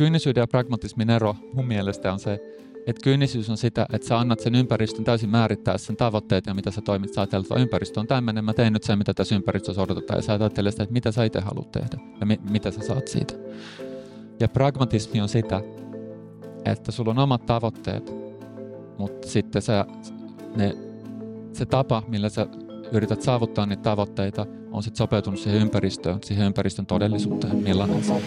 kyynisyyden ja pragmatismin ero mun mielestä on se, että kyynisyys on sitä, että sä annat sen ympäristön täysin määrittää sen tavoitteet ja mitä sä toimit. Sä ajattelet, että ympäristö on tämmöinen, mä teen nyt sen, mitä tässä ympäristössä odotetaan. Ja sä ajattelet sitä, että mitä sä itse haluat tehdä ja mi- mitä sä saat siitä. Ja pragmatismi on sitä, että sulla on omat tavoitteet, mutta sitten sä, ne, se tapa, millä sä yrität saavuttaa niitä tavoitteita, on sitten sopeutunut siihen ympäristöön, siihen ympäristön todellisuuteen, millainen se on.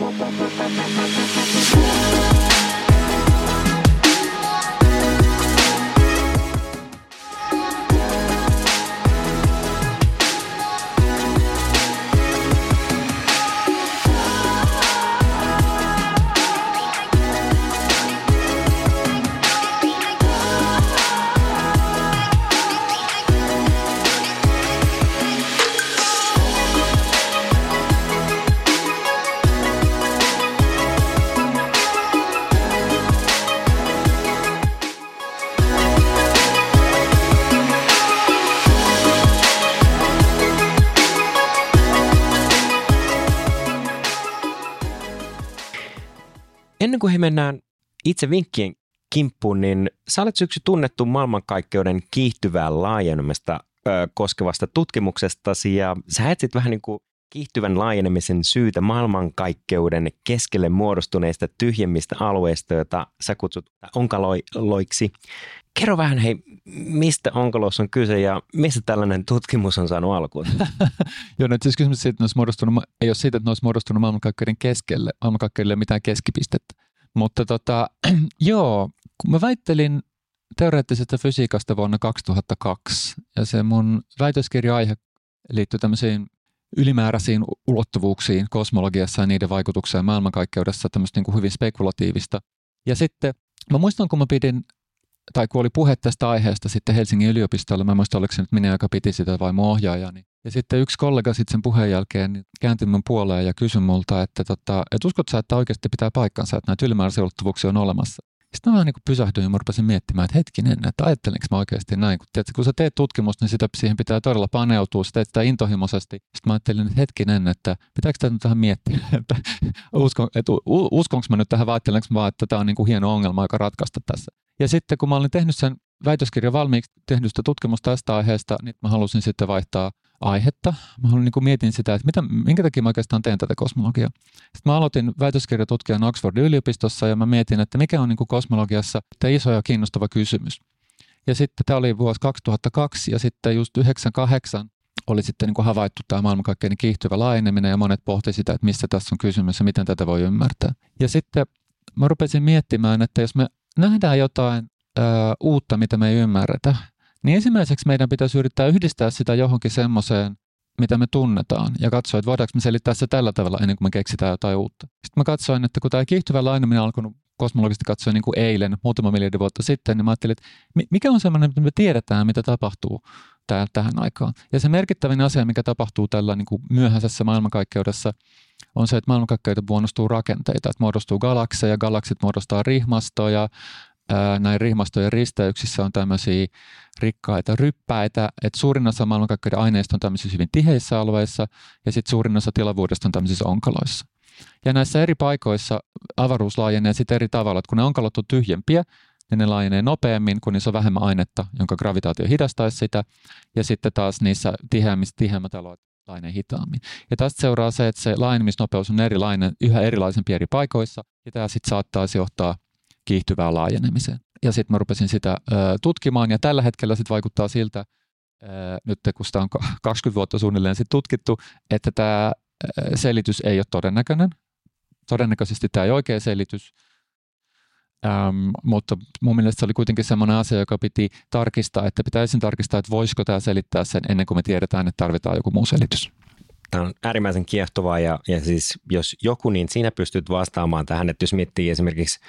Kuin he mennään itse vinkkien kimppuun, niin sä olet syksy tunnettu maailmankaikkeuden kiihtyvää laajenemista ö, koskevasta tutkimuksestasi ja sä etsit vähän niin kuin kiihtyvän laajenemisen syytä maailmankaikkeuden keskelle muodostuneista tyhjemmistä alueista, joita sä kutsut onkaloiksi. Kerro vähän hei, mistä onkalossa on kyse ja mistä tällainen tutkimus on saanut alkuun? Joo, no siis kysymys siitä, että ne olisi muodostunut, ei ole siitä, että ne olisi muodostunut maailmankaikkeuden keskelle. Maailmankaikkeudelle mitään keskipistettä. Mutta tota, joo, kun mä väittelin teoreettisesta fysiikasta vuonna 2002, ja se mun väitöskirja-aihe liittyy tämmöisiin ylimääräisiin ulottuvuuksiin kosmologiassa ja niiden vaikutukseen maailmankaikkeudessa, tämmöistä niin kuin hyvin spekulatiivista. Ja sitten mä muistan, kun mä pidin, tai kun oli puhe tästä aiheesta sitten Helsingin yliopistolla, mä en muista, oliko se nyt minä, joka piti sitä vai mun ohjaajani. Ja sitten yksi kollega sitten sen puheen jälkeen kääntyi mun puoleen ja kysyi multa, että, tota, että uskot sä, että oikeasti pitää paikkansa, että näitä ylimääräisiä ulottuvuuksia on olemassa. Sitten mä vähän niin pysähdyin ja mä rupesin miettimään, että hetkinen, että ajattelenko mä oikeasti näin. Kun, tiedätkö, kun sä teet tutkimusta, niin sitä, siihen pitää todella paneutua, sä teet sitä intohimoisesti. Sitten mä ajattelin, että hetkinen, että pitääkö tätä nyt tähän miettiä, että, uskon, että uskonko mä nyt tähän vai ajattelenko mä vaan, että tämä on niin kuin hieno ongelma, joka ratkaista tässä. Ja sitten kun mä olin tehnyt sen väitöskirjan valmiiksi, tehnyt sitä tutkimusta tästä aiheesta, niin mä halusin sitten vaihtaa aihetta. Mä olin, niin kuin mietin sitä, että mitä, minkä takia mä oikeastaan teen tätä kosmologiaa. Sitten mä aloitin väitöskirjatutkijan Oxfordin yliopistossa ja mä mietin, että mikä on niin kuin kosmologiassa tämä iso ja kiinnostava kysymys. Ja sitten tämä oli vuosi 2002 ja sitten just 98 oli sitten niin kuin havaittu tämä maailmankaikkeuden kiihtyvä laajeneminen ja monet pohti sitä, että missä tässä on kysymys ja miten tätä voi ymmärtää. Ja sitten mä rupesin miettimään, että jos me nähdään jotain ö, uutta, mitä me ei ymmärretä, niin ensimmäiseksi meidän pitäisi yrittää yhdistää sitä johonkin semmoiseen, mitä me tunnetaan, ja katsoa, että voidaanko me selittää se tällä tavalla ennen kuin me keksitään jotain uutta. Sitten mä katsoin, että kun tämä kiihtyvä laajeneminen alkanut kosmologisesti katsoa niin kuin eilen, muutama miljardi vuotta sitten, niin mä ajattelin, että mikä on semmoinen, mitä me tiedetään, mitä tapahtuu tää, tähän aikaan. Ja se merkittävin asia, mikä tapahtuu tällä niin kuin myöhäisessä maailmankaikkeudessa, on se, että maailmankaikkeudessa muodostuu rakenteita, että muodostuu galakseja, galaksit muodostaa rihmastoja, näin rihmastojen risteyksissä on tämmöisiä rikkaita ryppäitä, että suurin osa maailmankaikkeuden aineista on tämmöisissä hyvin tiheissä alueissa ja sitten suurin osa tilavuudesta on tämmöisissä onkaloissa. Ja näissä eri paikoissa avaruus laajenee sitten eri tavalla, että kun ne onkalot on tyhjempiä, niin ne laajenee nopeammin, kun niissä on vähemmän ainetta, jonka gravitaatio hidastaisi sitä, ja sitten taas niissä tiheämmissä, tiheämmät alueet laajenee hitaammin. Ja tästä seuraa se, että se laajenemisnopeus on erilainen, yhä erilaisempi eri paikoissa, ja tämä sitten saattaisi johtaa kiihtyvään laajenemiseen. Ja sitten mä rupesin sitä ö, tutkimaan, ja tällä hetkellä sitten vaikuttaa siltä, ö, nyt kun sitä on 20 vuotta suunnilleen sitten tutkittu, että tämä selitys ei ole todennäköinen. Todennäköisesti tämä ei oikea selitys, Ähm, mutta mun mielestä se oli kuitenkin semmoinen asia, joka piti tarkistaa, että pitäisi tarkistaa, että voisiko tämä selittää sen ennen kuin me tiedetään, että tarvitaan joku muu selitys. Tämä on äärimmäisen kiehtovaa ja, ja siis jos joku, niin sinä pystyt vastaamaan tähän, että jos miettii esimerkiksi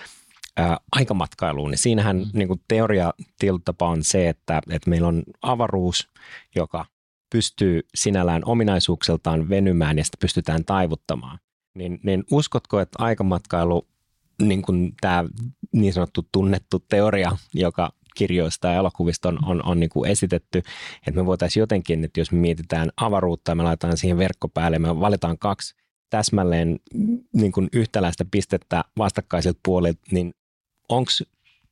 ää, aikamatkailuun, niin siinähän mm. niin kuin teoria tiltapa on se, että, että meillä on avaruus, joka pystyy sinällään ominaisuuksiltaan venymään ja sitä pystytään taivuttamaan. Niin, niin uskotko, että aikamatkailu, niin kuin tämä niin sanottu tunnettu teoria, joka kirjoista ja elokuvista on, on, on niin kuin esitetty, että me voitaisiin jotenkin, että jos me mietitään avaruutta ja me laitetaan siihen verkko päälle, me valitaan kaksi täsmälleen niin kuin yhtäläistä pistettä vastakkaisilta puolilta, niin onko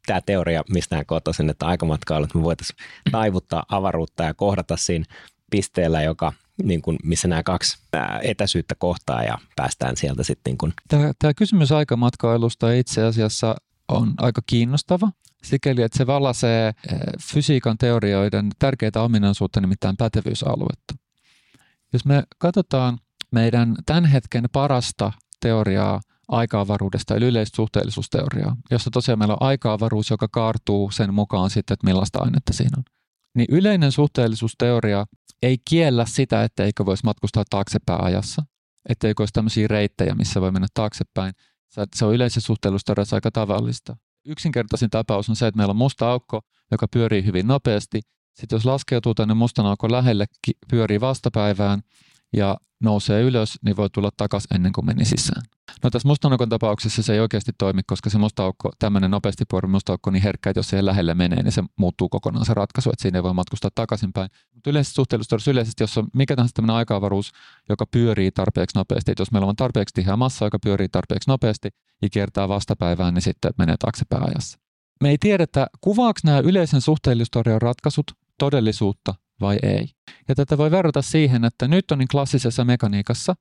tämä teoria mistään kotoisin, että aikamatkailut me voitaisiin taivuttaa avaruutta ja kohdata siinä pisteellä, joka niin kuin, missä nämä kaksi etäisyyttä kohtaa ja päästään sieltä sitten. Niin kuin. Tämä, tämä kysymys aikamatkailusta itse asiassa on aika kiinnostava sikäli, että se valaisee eh, fysiikan teorioiden tärkeitä ominaisuutta, nimittäin pätevyysaluetta. Jos me katsotaan meidän tämän hetken parasta teoriaa aikaavaruudesta, eli yleistä suhteellisuusteoriaa, jossa tosiaan meillä on aikaavaruus, joka kaartuu sen mukaan sitten, että millaista ainetta siinä on. Niin yleinen suhteellisuusteoria ei kiellä sitä, etteikö voisi matkustaa taaksepäin ajassa, etteikö olisi tämmöisiä reittejä, missä voi mennä taaksepäin. Se on yleisessä suhteellisuusteoriassa aika tavallista. Yksinkertaisin tapaus on se, että meillä on musta aukko, joka pyörii hyvin nopeasti. Sitten jos laskeutuu tänne mustan aukon lähelle, pyörii vastapäivään ja nousee ylös, niin voi tulla takaisin ennen kuin meni sisään. No tässä mustanokon tapauksessa se ei oikeasti toimi, koska se mustaukko, tämmöinen nopeasti pyörivä mustaukko niin herkkä, että jos se lähelle menee, niin se muuttuu kokonaan se ratkaisu, että siinä ei voi matkustaa takaisinpäin. Mutta yleisesti suhteellisuudessa yleisesti, jos on mikä tahansa tämmöinen aikaavaruus, joka pyörii tarpeeksi nopeasti, että jos meillä on tarpeeksi tiheä massa, joka pyörii tarpeeksi nopeasti ja kiertää vastapäivään, niin sitten menee taaksepäin ajassa. Me ei tiedetä, kuvaako nämä yleisen suhteellisuusteorian ratkaisut todellisuutta vai ei. Ja tätä voi verrata siihen, että nyt on niin klassisessa mekaniikassa,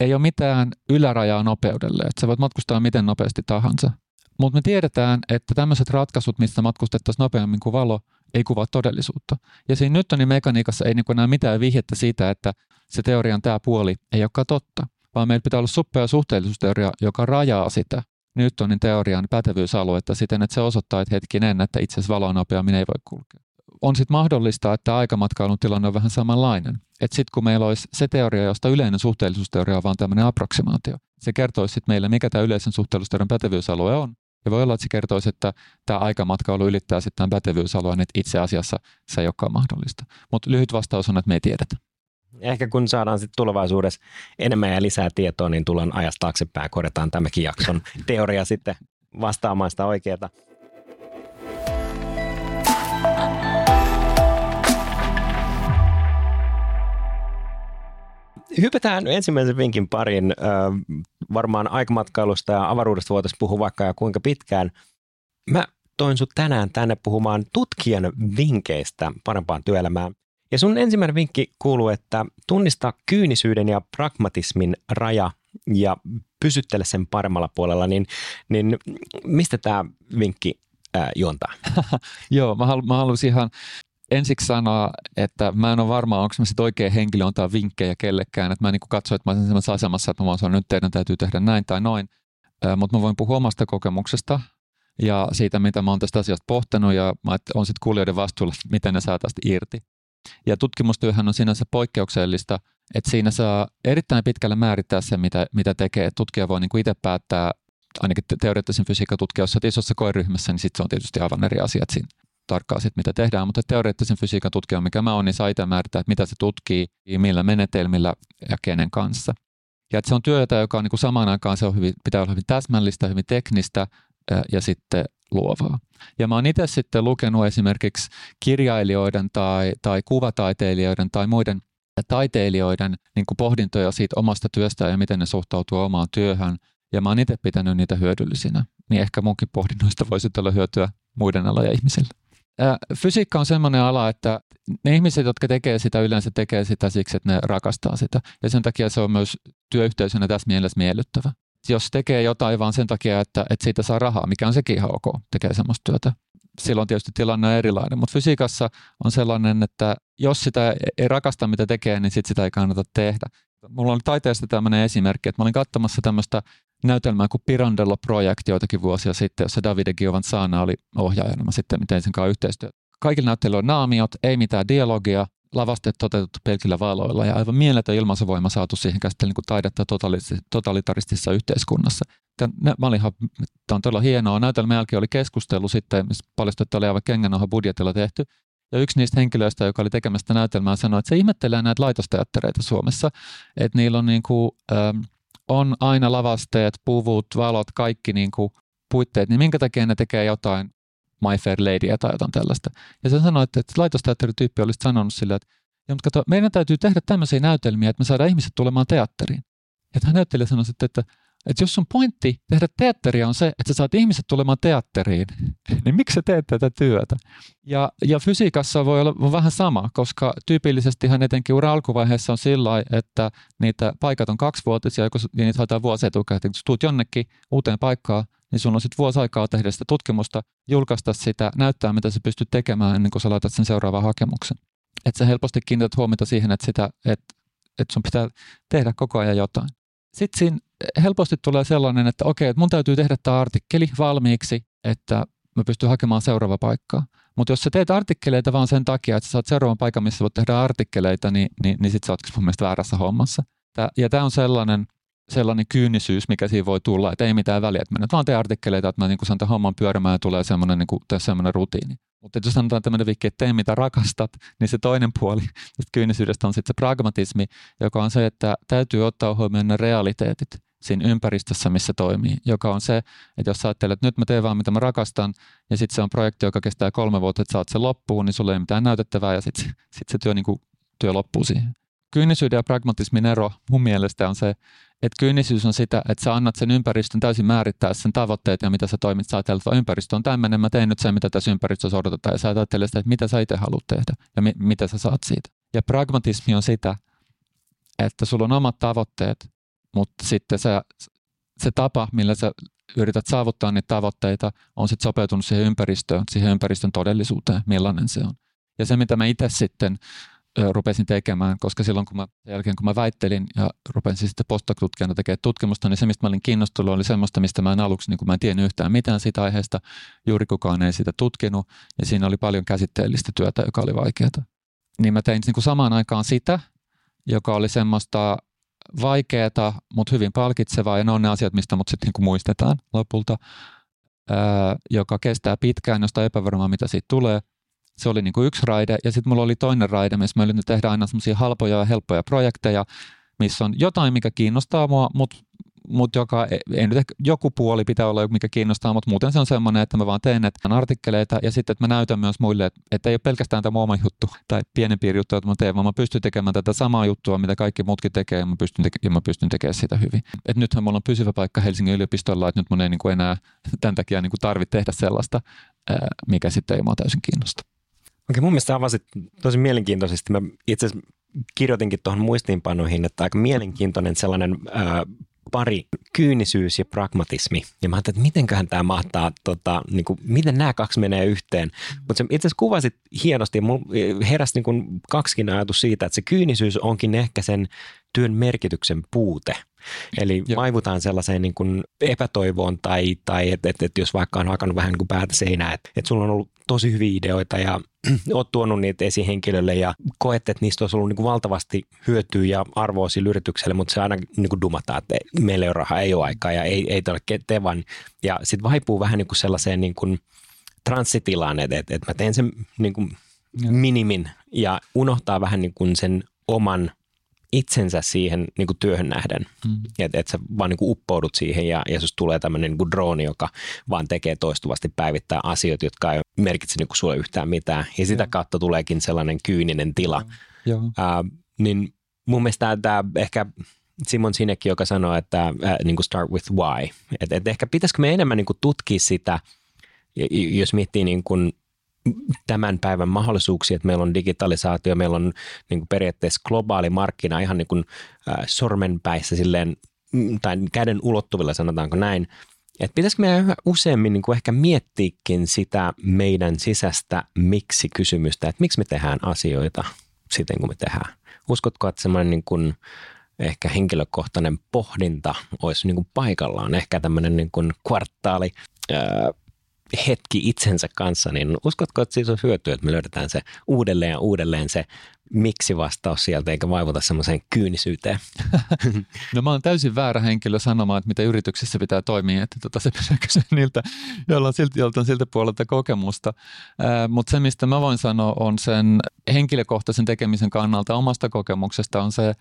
ei ole mitään ylärajaa nopeudelle, että sä voit matkustaa miten nopeasti tahansa. Mutta me tiedetään, että tämmöiset ratkaisut, missä matkustettaisiin nopeammin kuin valo, ei kuvaa todellisuutta. Ja siinä Newtonin mekaniikassa ei niin näe mitään vihjettä siitä, että se teorian tämä puoli ei olekaan totta, vaan meillä pitää olla suppea suhteellisuusteoria, joka rajaa sitä Newtonin teorian pätevyysaluetta siten, että se osoittaa, että hetkinen, että itse asiassa valoa nopeammin ei voi kulkea on sitten mahdollista, että aikamatkailun tilanne on vähän samanlainen. Että sitten kun meillä olisi se teoria, josta yleinen suhteellisuusteoria on vaan tämmöinen approksimaatio, se kertoisi sitten meille, mikä tämä yleisen suhteellisuusteorian pätevyysalue on. Ja voi olla, että se kertoisi, että tämä aikamatkailu ylittää sitten tämän pätevyysalueen, että itse asiassa se ei olekaan mahdollista. Mutta lyhyt vastaus on, että me ei tiedetä. Ehkä kun saadaan sitten tulevaisuudessa enemmän ja lisää tietoa, niin tullaan ajasta taaksepäin korjataan tämäkin jakson teoria sitten vastaamaan sitä oikeaa. Hypätään ensimmäisen vinkin parin. Varmaan aikamatkailusta ja avaruudesta voitaisiin puhua vaikka ja kuinka pitkään. Mä toin sut tänään tänne puhumaan tutkijan vinkkeistä parempaan työelämään. Ja sun ensimmäinen vinkki kuuluu, että tunnista kyynisyyden ja pragmatismin raja ja pysyttele sen paremmalla puolella, niin, niin mistä tämä vinkki ää, juontaa? Joo, mä, halu, mä haluaisin ihan ensiksi sanoa, että mä en ole varma, onko mä sitten oikea henkilö antaa vinkkejä kellekään. Että mä niin katso, että mä olen sellaisessa asemassa, että mä että nyt teidän täytyy tehdä näin tai noin. Mutta mä voin puhua omasta kokemuksesta ja siitä, mitä mä oon tästä asiasta pohtanut ja mä on sitten kuulijoiden vastuulla, miten ne saa tästä irti. Ja tutkimustyöhän on sinänsä poikkeuksellista, että siinä saa erittäin pitkälle määrittää se, mitä, mitä tekee. Tutkija voi niin itse päättää, ainakin teoreettisen fysiikan tutkija, jos isossa koeryhmässä, niin sitten se on tietysti aivan eri asiat siinä tarkkaan sit, mitä tehdään, mutta teoreettisen fysiikan tutkija, mikä mä oon, niin saa itse määrittää, että mitä se tutkii, millä menetelmillä ja kenen kanssa. Ja että se on työtä, joka on niin kuin samaan aikaan se on hyvin, pitää olla hyvin täsmällistä, hyvin teknistä ja sitten luovaa. Ja mä oon itse sitten lukenut esimerkiksi kirjailijoiden tai, tai kuvataiteilijoiden tai muiden taiteilijoiden niin kuin pohdintoja siitä omasta työstä ja miten ne suhtautuu omaan työhön. Ja mä oon itse pitänyt niitä hyödyllisinä. Niin ehkä munkin pohdinnoista voisi olla hyötyä muiden alojen ihmisille fysiikka on sellainen ala, että ne ihmiset, jotka tekee sitä, yleensä tekee sitä siksi, että ne rakastaa sitä. Ja sen takia se on myös työyhteisönä tässä mielessä miellyttävä. Jos tekee jotain vaan sen takia, että, että siitä saa rahaa, mikä on sekin ihan ok, tekee semmoista työtä. Silloin tietysti tilanne on erilainen, mutta fysiikassa on sellainen, että jos sitä ei rakasta, mitä tekee, niin sit sitä ei kannata tehdä. Mulla oli taiteesta tämmöinen esimerkki, että mä olin katsomassa tämmöistä näytelmää kuin Pirandello Project joitakin vuosia sitten, jossa Davide Giovanzana oli ohjaajana. Mä sitten miten sen kanssa yhteistyötä. Kaikilla näyttelyillä on naamiot, ei mitään dialogia, lavasteet toteutettu pelkillä valoilla ja aivan mieletön ilmaisuvoima saatu siihen käsittelyyn niin taidetta totalitaristisessa yhteiskunnassa. Tämä, on todella hienoa. Näytelmän jälkeen oli keskustelu sitten, missä paljastui, että oli aivan kengänoha budjetilla tehty. Ja yksi niistä henkilöistä, joka oli tekemästä näytelmää, sanoi, että se ihmettelee näitä laitosteattereita Suomessa, että niillä on niin kuin, ähm, on aina lavasteet, puvut, valot, kaikki niin kuin puitteet, niin minkä takia ne tekee jotain My Fair Ladyä tai jotain tällaista. Ja se sanoi, että, että laitosteatterityyppi olisi sanonut sille, että ja, mutta kato, meidän täytyy tehdä tämmöisiä näytelmiä, että me saadaan ihmiset tulemaan teatteriin. Ja tämä näyttelijä sanoi sitten, että, että jos sun pointti tehdä teatteria on se, että sä saat ihmiset tulemaan teatteriin, niin miksi sä teet tätä työtä? Ja, ja fysiikassa voi olla vähän sama, koska tyypillisesti hän etenkin ura alkuvaiheessa on sillä että niitä paikat on kaksivuotisia, joko niin niitä haetaan vuosi etukäteen. Kun tuut jonnekin uuteen paikkaan, niin sulla on sitten vuosi aikaa tehdä sitä tutkimusta, julkaista sitä, näyttää mitä sä pystyt tekemään ennen kuin sä laitat sen seuraavan hakemuksen. Että sä helposti kiinnität huomiota siihen, että, sitä, että, että sun pitää tehdä koko ajan jotain. Sitten siinä helposti tulee sellainen, että okei, että mun täytyy tehdä tämä artikkeli valmiiksi, että mä pystyn hakemaan seuraava paikkaa. Mutta jos sä teet artikkeleita vaan sen takia, että sä saat seuraavan paikan, missä voit tehdä artikkeleita, niin, niin, niin sit sä oot mun mielestä väärässä hommassa. Tää, ja tämä on sellainen, sellainen kyynisyys, mikä siinä voi tulla, että ei mitään väliä, että mä nyt vaan teen artikkeleita, että mä niin saan tämän homman pyörimään ja tulee semmoinen, niin kuin, rutiini. Mutta jos sanotaan tämmöinen vikki, että tee mitä rakastat, niin se toinen puoli tästä kyynisyydestä on sitten se pragmatismi, joka on se, että täytyy ottaa huomioon ne realiteetit siinä ympäristössä, missä toimii, joka on se, että jos sä ajattelet, että nyt mä teen vaan mitä mä rakastan, ja sitten se on projekti, joka kestää kolme vuotta, että saat sen loppuun, niin sulla ei mitään näytettävää, ja sitten sit se työ, niin kuin, työ loppuu siihen. Kyynisyyden ja pragmatismin ero mun mielestä on se, että kyynisyys on sitä, että sä annat sen ympäristön täysin määrittää sen tavoitteet ja mitä sä toimit. Sä ajattelet, että ympäristö on tämmöinen, mä teen nyt sen, mitä tässä ympäristössä odotetaan. Ja sä ajattelet sitä, että mitä sä itse haluat tehdä ja mi- mitä sä saat siitä. Ja pragmatismi on sitä, että sulla on omat tavoitteet, mutta sitten se, se tapa, millä sä yrität saavuttaa niitä tavoitteita, on sitten sopeutunut siihen ympäristöön, siihen ympäristön todellisuuteen, millainen se on. Ja se, mitä mä itse sitten rupesin tekemään, koska silloin kun mä, sen jälkeen kun mä väittelin ja rupesin sitten postdoc-tutkijana tekemään tutkimusta, niin se, mistä mä olin kiinnostunut, oli semmoista, mistä mä en aluksi, niin kun mä en tiennyt yhtään mitään siitä aiheesta, juuri kukaan ei sitä tutkinut, ja siinä oli paljon käsitteellistä työtä, joka oli vaikeaa. Niin mä tein niin kuin samaan aikaan sitä, joka oli semmoista vaikeaa, mutta hyvin palkitsevaa, ja ne on ne asiat, mistä mut sitten niin muistetaan lopulta, ää, joka kestää pitkään, josta epävarmaa, mitä siitä tulee, se oli niin kuin yksi raide, ja sitten mulla oli toinen raide, missä mä yritin tehdä aina semmoisia halpoja ja helppoja projekteja, missä on jotain, mikä kiinnostaa mua, mutta mut joka, ei nyt ehkä, joku puoli pitää olla, mikä kiinnostaa, mutta muuten se on semmoinen, että mä vaan teen että artikkeleita ja sitten, että mä näytän myös muille, että, että ei ole pelkästään tämä oma juttu tai pienempi juttu, että mä teen, vaan mä pystyn tekemään tätä samaa juttua, mitä kaikki muutkin tekee ja mä pystyn, teke- ja mä pystyn tekemään sitä hyvin. Et nythän mulla on pysyvä paikka Helsingin yliopistolla, että nyt mun ei niin kuin enää tämän takia niin kuin tarvitse tehdä sellaista, mikä sitten ei mua täysin kiinnosta. Okei, mun mielestä avasit tosi mielenkiintoisesti. Mä itse kirjoitinkin tuohon muistiinpanoihin, että aika mielenkiintoinen sellainen ää, pari, kyynisyys ja pragmatismi. Ja mä ajattelin, että mitenköhän tämä mahtaa, tota, niin kuin, miten nämä kaksi menee yhteen. Mm. Mutta itse asiassa kuvasit hienosti ja mulla heräsi niin kuin kaksikin ajatus siitä, että se kyynisyys onkin ehkä sen työn merkityksen puute – Eli Joo. vaivutaan sellaiseen niin kuin epätoivoon tai, tai että et, et jos vaikka on hakannut vähän niin kuin päätä seinään, että et sulla on ollut tosi hyviä ideoita ja oot tuonut niitä esihenkilölle ja koet, että niistä olisi ollut niin kuin valtavasti hyötyä ja arvoa sille yritykselle, mutta se aina niin kuin dumataan, että meillä ei ole rahaa, ei ole aikaa ja ei, ei ole tevan. Ja sitten vaipuu vähän niin kuin sellaiseen niin kuin transsitilaan, että, että, että mä teen sen niin kuin minimin ja unohtaa vähän niin kuin sen oman itsensä siihen niin kuin työhön nähden. Mm. Että et sä vaan niin kuin uppoudut siihen ja, ja jos tulee tämmöinen niin drooni, joka vaan tekee toistuvasti päivittää asioita, jotka ei merkitse niin kuin sulle yhtään mitään. Ja sitä Joo. kautta tuleekin sellainen kyyninen tila. Joo. Uh, niin mun mielestä tämä ehkä Simon Sinek, joka sanoo, että uh, niin kuin start with why. Että et ehkä pitäisikö me enemmän niin kuin tutkia sitä, jos miettii niin kuin tämän päivän mahdollisuuksia, että meillä on digitalisaatio, meillä on niin kuin periaatteessa globaali markkina ihan niin kuin, äh, sormenpäissä silleen, mm, tai käden ulottuvilla sanotaanko näin, että pitäisikö meidän useammin niin kuin ehkä miettiäkin sitä meidän sisäistä miksi-kysymystä, että miksi me tehdään asioita siten kuin me tehdään. Uskotko, että semmoinen niin kuin ehkä henkilökohtainen pohdinta olisi niin kuin paikallaan, ehkä tämmöinen niin kuin kvartaali hetki itsensä kanssa, niin uskotko, että siitä on hyötyä, että me löydetään se uudelleen ja uudelleen se miksi-vastaus sieltä, eikä vaivuta semmoiseen kyynisyyteen? no mä oon täysin väärä henkilö sanomaan, että mitä yrityksessä pitää toimia, että tota, se pitää kysyä niiltä, joilla on siltä, joilta on siltä puolelta kokemusta. Mutta se, mistä mä voin sanoa, on sen henkilökohtaisen tekemisen kannalta omasta kokemuksesta on se,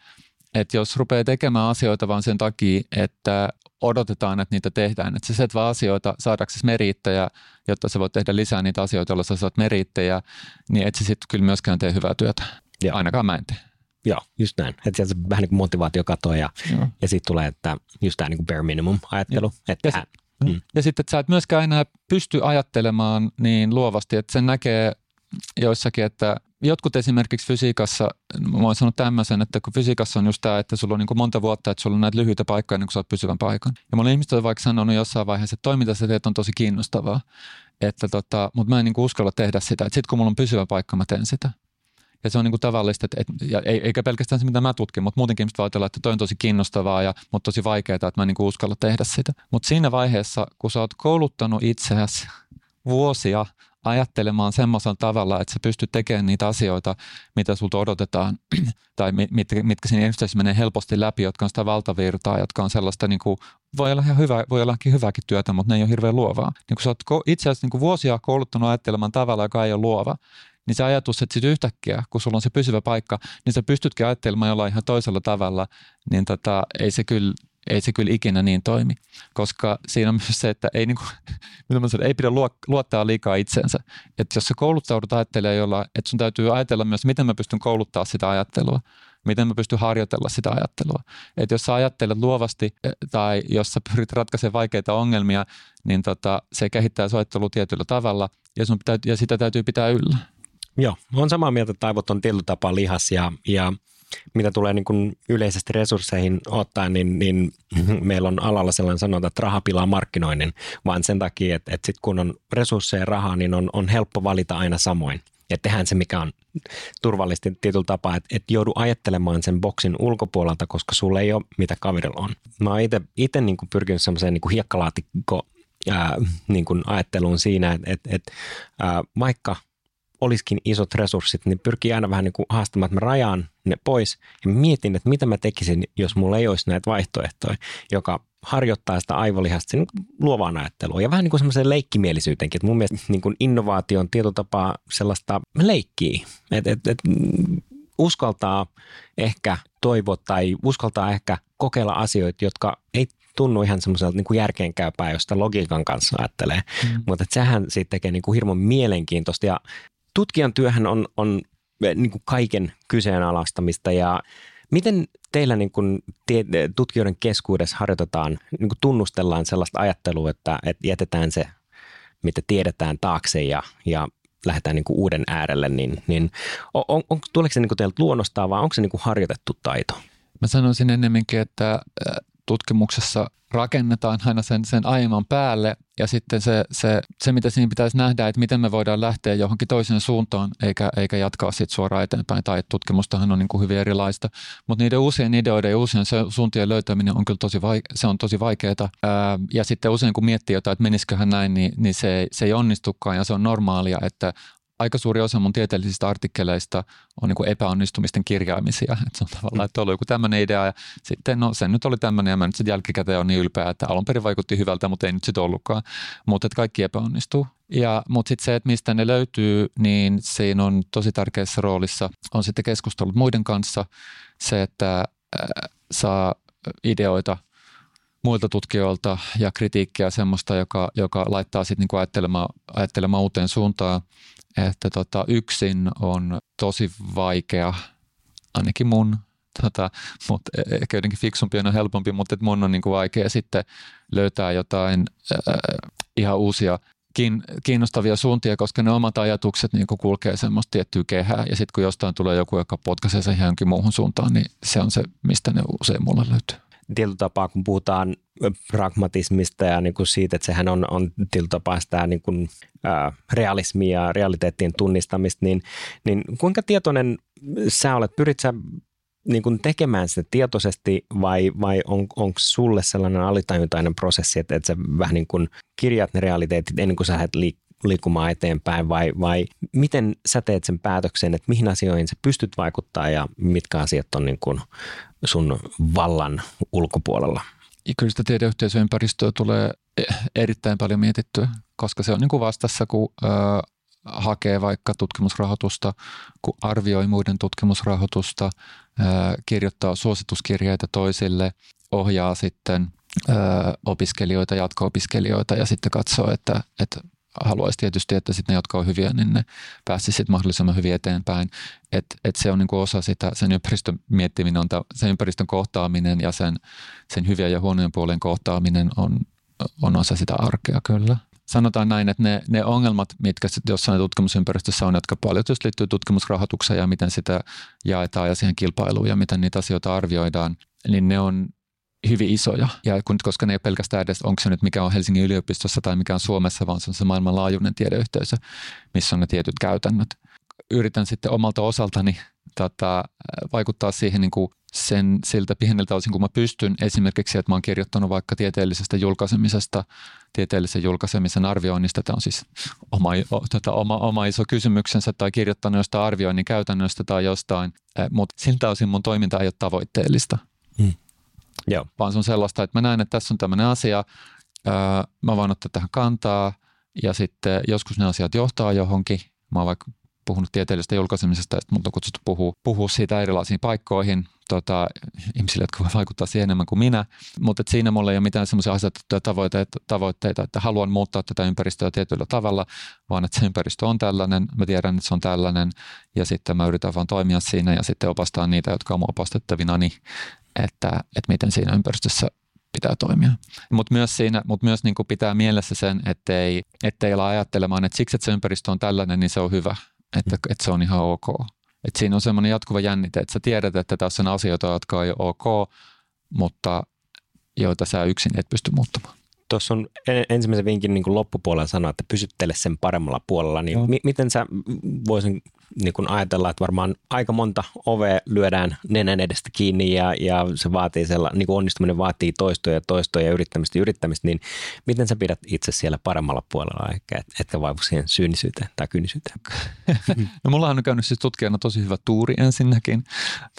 että jos rupeaa tekemään asioita vaan sen takia, että odotetaan, että niitä tehdään. Että sä set vaan asioita saadaksesi meriittejä, jotta sä voit tehdä lisää niitä asioita, joilla sä saat meriittejä, niin et sä sitten kyllä myöskään tee hyvää työtä. Ja. Ainakaan mä en tee. Joo, just näin. Että sieltä se vähän niin kuin motivaatio katoaa ja, ja sitten tulee, että just tämä niin bare minimum ajattelu. Ja, että ja, mm. ja sitten, että sä et myöskään enää pysty ajattelemaan niin luovasti, että sen näkee joissakin, että jotkut esimerkiksi fysiikassa, mä oon sanonut tämmöisen, että kun fysiikassa on just tämä, että sulla on niin kuin monta vuotta, että sulla on näitä lyhyitä paikkoja ennen kuin saat pysyvän paikan. Ja mulla ihmiset on vaikka sanonut jossain vaiheessa, että toiminta sä teet on tosi kiinnostavaa, että tota, mutta mä en niin kuin uskalla tehdä sitä. Sitten kun mulla on pysyvä paikka, mä teen sitä. Ja se on niin kuin tavallista, että, että ja eikä pelkästään se, mitä mä tutkin, mutta muutenkin ihmiset ajatella, että toi on tosi kiinnostavaa ja mutta tosi vaikeaa, että mä en niin kuin uskalla tehdä sitä. Mutta siinä vaiheessa, kun sä oot kouluttanut itseäsi vuosia ajattelemaan semmoisella tavalla, että sä pystyt tekemään niitä asioita, mitä sulta odotetaan, tai mit, mitkä siinä ennusteessa menee helposti läpi, jotka on sitä valtavirtaa, jotka on sellaista, niin kuin, voi olla ihan hyvä, voi olla hyvääkin työtä, mutta ne ei ole hirveän luovaa. Niin kun sä oot itse asiassa niin kuin vuosia kouluttanut ajattelemaan tavalla, joka ei ole luova, niin se ajatus, että sitten yhtäkkiä, kun sulla on se pysyvä paikka, niin sä pystytkin ajattelemaan jollain ihan toisella tavalla, niin tota, ei se kyllä ei se kyllä ikinä niin toimi, koska siinä on myös se, että ei, niin kuin, sanon, ei pidä luottaa liikaa itsensä. Että jos sä kouluttaudut ajattelemaan jolla, että sun täytyy ajatella myös, miten mä pystyn kouluttaa sitä ajattelua, miten mä pystyn harjoitella sitä ajattelua. Että jos sä ajattelet luovasti eh, tai jos sä pyrit ratkaisemaan vaikeita ongelmia, niin tota, se kehittää soittelua tietyllä tavalla ja, sun pitää, ja sitä täytyy pitää yllä. Joo, olen samaa mieltä, että aivot on tietyllä tapaa lihas ja, ja mitä tulee niin kuin yleisesti resursseihin ottaen, niin, niin meillä on alalla sellainen sanonta, että raha pilaa markkinoinnin, vaan sen takia, että, että sit kun on resursseja ja rahaa, niin on, on helppo valita aina samoin. Ja tehdään se, mikä on turvallisesti tietyllä tapaa, että et joudu ajattelemaan sen boksin ulkopuolelta, koska sulle ei ole mitä kaverilla on. Mä oon itse niin pyrkinyt semmoiseen niin hiekkalaatikko ää, niin ajatteluun siinä, että et, et, vaikka – olisikin isot resurssit, niin pyrkii aina vähän niin kuin haastamaan, että mä rajaan ne pois ja mietin, että mitä mä tekisin, jos mulla ei olisi näitä vaihtoehtoja, joka harjoittaa sitä aivolihasta niin luovaan ajattelua ja vähän niin kuin semmoiseen leikkimielisyytenkin, että mun mielestä niin kuin innovaatio on tietotapaa sellaista leikkiä, että et, et, uskaltaa ehkä toivoa tai uskaltaa ehkä kokeilla asioita, jotka ei tunnu ihan semmoiselta niin järkeenkäypää, josta logiikan kanssa ajattelee. Mm. Mutta sehän siitä tekee niin kuin hirveän mielenkiintoista ja tutkijan työhän on, on eh, niin kuin kaiken kyseenalaistamista ja miten teillä niin kuin tutkijoiden keskuudessa harjoitetaan, niin kuin tunnustellaan sellaista ajattelua, että, että jätetään se, mitä tiedetään taakse ja, ja lähdetään niin kuin uuden äärelle, niin, niin on, on, tuleeko se niin kuin teiltä luonnostaan vai onko se niin kuin harjoitettu taito? Mä sanoisin ennemminkin, että tutkimuksessa rakennetaan aina sen, sen aiemman päälle. Ja sitten se, se, se, mitä siinä pitäisi nähdä, että miten me voidaan lähteä johonkin toiseen suuntaan eikä, eikä jatkaa sitten suoraan eteenpäin. Tai tutkimustahan on niin kuin hyvin erilaista, mutta niiden uusien ideoiden ja uusien suuntien löytäminen on kyllä tosi, vaike- se on tosi vaikeaa ja sitten usein kun miettii jotain, että menisiköhän näin, niin, niin se, se ei onnistukaan. Ja se on normaalia, että aika suuri osa mun tieteellisistä artikkeleista on niin epäonnistumisten kirjaamisia. Että se on tavallaan, että oli joku tämmöinen idea ja sitten no se nyt oli tämmöinen ja mä nyt sitten jälkikäteen on niin ylpeä, että alun perin vaikutti hyvältä, mutta ei nyt sitten ollutkaan. Mutta että kaikki epäonnistuu. Ja, mutta sitten se, että mistä ne löytyy, niin siinä on tosi tärkeässä roolissa on sitten keskustelut muiden kanssa. Se, että äh, saa ideoita muilta tutkijoilta ja kritiikkiä semmoista, joka, joka laittaa sitten niinku ajattelemaan, ajattelemaan uuteen suuntaan että tota, yksin on tosi vaikea, ainakin mun, tota, mutta e, ehkä jotenkin fiksumpi on helpompi, mutta et mun on niin kuin vaikea sitten löytää jotain äh, ihan uusia kiinnostavia suuntia, koska ne omat ajatukset niin kulkee semmoista tiettyä kehää. Ja sitten kun jostain tulee joku, joka potkaisee sen johonkin muuhun suuntaan, niin se on se, mistä ne usein mulle löytyy tietyllä tapaa, kun puhutaan pragmatismista ja niin kuin siitä, että sehän on, on tietyllä tapaa sitä niin kuin, ää, realismia ja realiteettien tunnistamista, niin, niin kuinka tietoinen sä olet? Pyrit sä niin kuin tekemään sitä tietoisesti vai, vai on, onko sulle sellainen alitajuntainen prosessi, että, että sä vähän niin kuin kirjaat ne realiteetit ennen kuin sä lähdet liikkeelle? liikkumaan eteenpäin vai, vai miten sä teet sen päätöksen, että mihin asioihin sä pystyt vaikuttaa ja mitkä asiat on niin kuin sun vallan ulkopuolella? Kyllä sitä tiedeyhteisöympäristöä tulee e- erittäin paljon mietittyä, koska se on niin kuin vastassa, kun ö, hakee vaikka tutkimusrahoitusta, kun arvioi muiden tutkimusrahoitusta, ö, kirjoittaa suosituskirjeitä toisille, ohjaa sitten ö, opiskelijoita, jatko-opiskelijoita ja sitten katsoo, että, että haluaisi tietysti, että sitten ne, jotka on hyviä, niin ne pääsisi sitten mahdollisimman hyvin eteenpäin. Että et se on niinku osa sitä, sen ympäristön miettiminen, on sen ympäristön kohtaaminen ja sen, sen hyviä ja huonojen puolen kohtaaminen on, on osa sitä arkea kyllä sanotaan näin, että ne, ne ongelmat, mitkä jossain tutkimusympäristössä on, jotka paljon just liittyy tutkimusrahoitukseen ja miten sitä jaetaan ja siihen kilpailuun ja miten niitä asioita arvioidaan, niin ne on hyvin isoja. Ja kun, koska ne ei ole pelkästään edes, onko se nyt mikä on Helsingin yliopistossa tai mikä on Suomessa, vaan se on se maailmanlaajuinen tiedeyhteisö, missä on ne tietyt käytännöt. Yritän sitten omalta osaltani tota, vaikuttaa siihen niin kuin sen siltä pieneltä osin, kun mä pystyn esimerkiksi, että mä oon kirjoittanut vaikka tieteellisestä julkaisemisesta, tieteellisen julkaisemisen arvioinnista, tämä on siis oma, tota, oma, oma iso kysymyksensä, tai kirjoittanut jostain arvioinnin käytännöstä tai jostain, mutta siltä osin mun toiminta ei ole tavoitteellista. Joo. Vaan se on sellaista, että mä näen, että tässä on tämmöinen asia, mä voin ottaa tähän kantaa, ja sitten joskus ne asiat johtaa johonkin, mä oon vaikka puhunut tieteellisestä julkaisemisesta, että multa on kutsuttu puhua, puhua siitä erilaisiin paikkoihin, tota, ihmisille, jotka vaikuttaa siihen enemmän kuin minä, mutta siinä mulla ei ole mitään semmoisia asetettuja tavoitteita, tavoitteita, että haluan muuttaa tätä ympäristöä tietyllä tavalla, vaan että se ympäristö on tällainen, mä tiedän, että se on tällainen, ja sitten mä yritän vaan toimia siinä ja sitten opastaa niitä, jotka on mun opastettavina, niin että, että miten siinä ympäristössä pitää toimia. Mutta myös, siinä, mut myös niin pitää mielessä sen, ettei, ettei olla ajattelemaan, että siksi, että se ympäristö on tällainen, niin se on hyvä, että, että se on ihan ok. Et siinä on semmoinen jatkuva jännite, että sä tiedät, että tässä on asioita, jotka ole ok, mutta joita sä yksin et pysty muuttamaan. Tuossa on ensimmäisen vinkin niin loppupuolella sanoa, että pysyttele sen paremmalla puolella, niin mi- miten sä voisin niin kun ajatella, että varmaan aika monta ovea lyödään nenän edestä kiinni ja, ja se vaatii sella, niin onnistuminen vaatii toistoja ja toistoja ja yrittämistä ja yrittämistä, niin miten sä pidät itse siellä paremmalla puolella, ehkä, etkä vaivu siihen syynisyyteen tai kyynisyyteen? no mulla on käynyt siis tutkijana tosi hyvä tuuri ensinnäkin,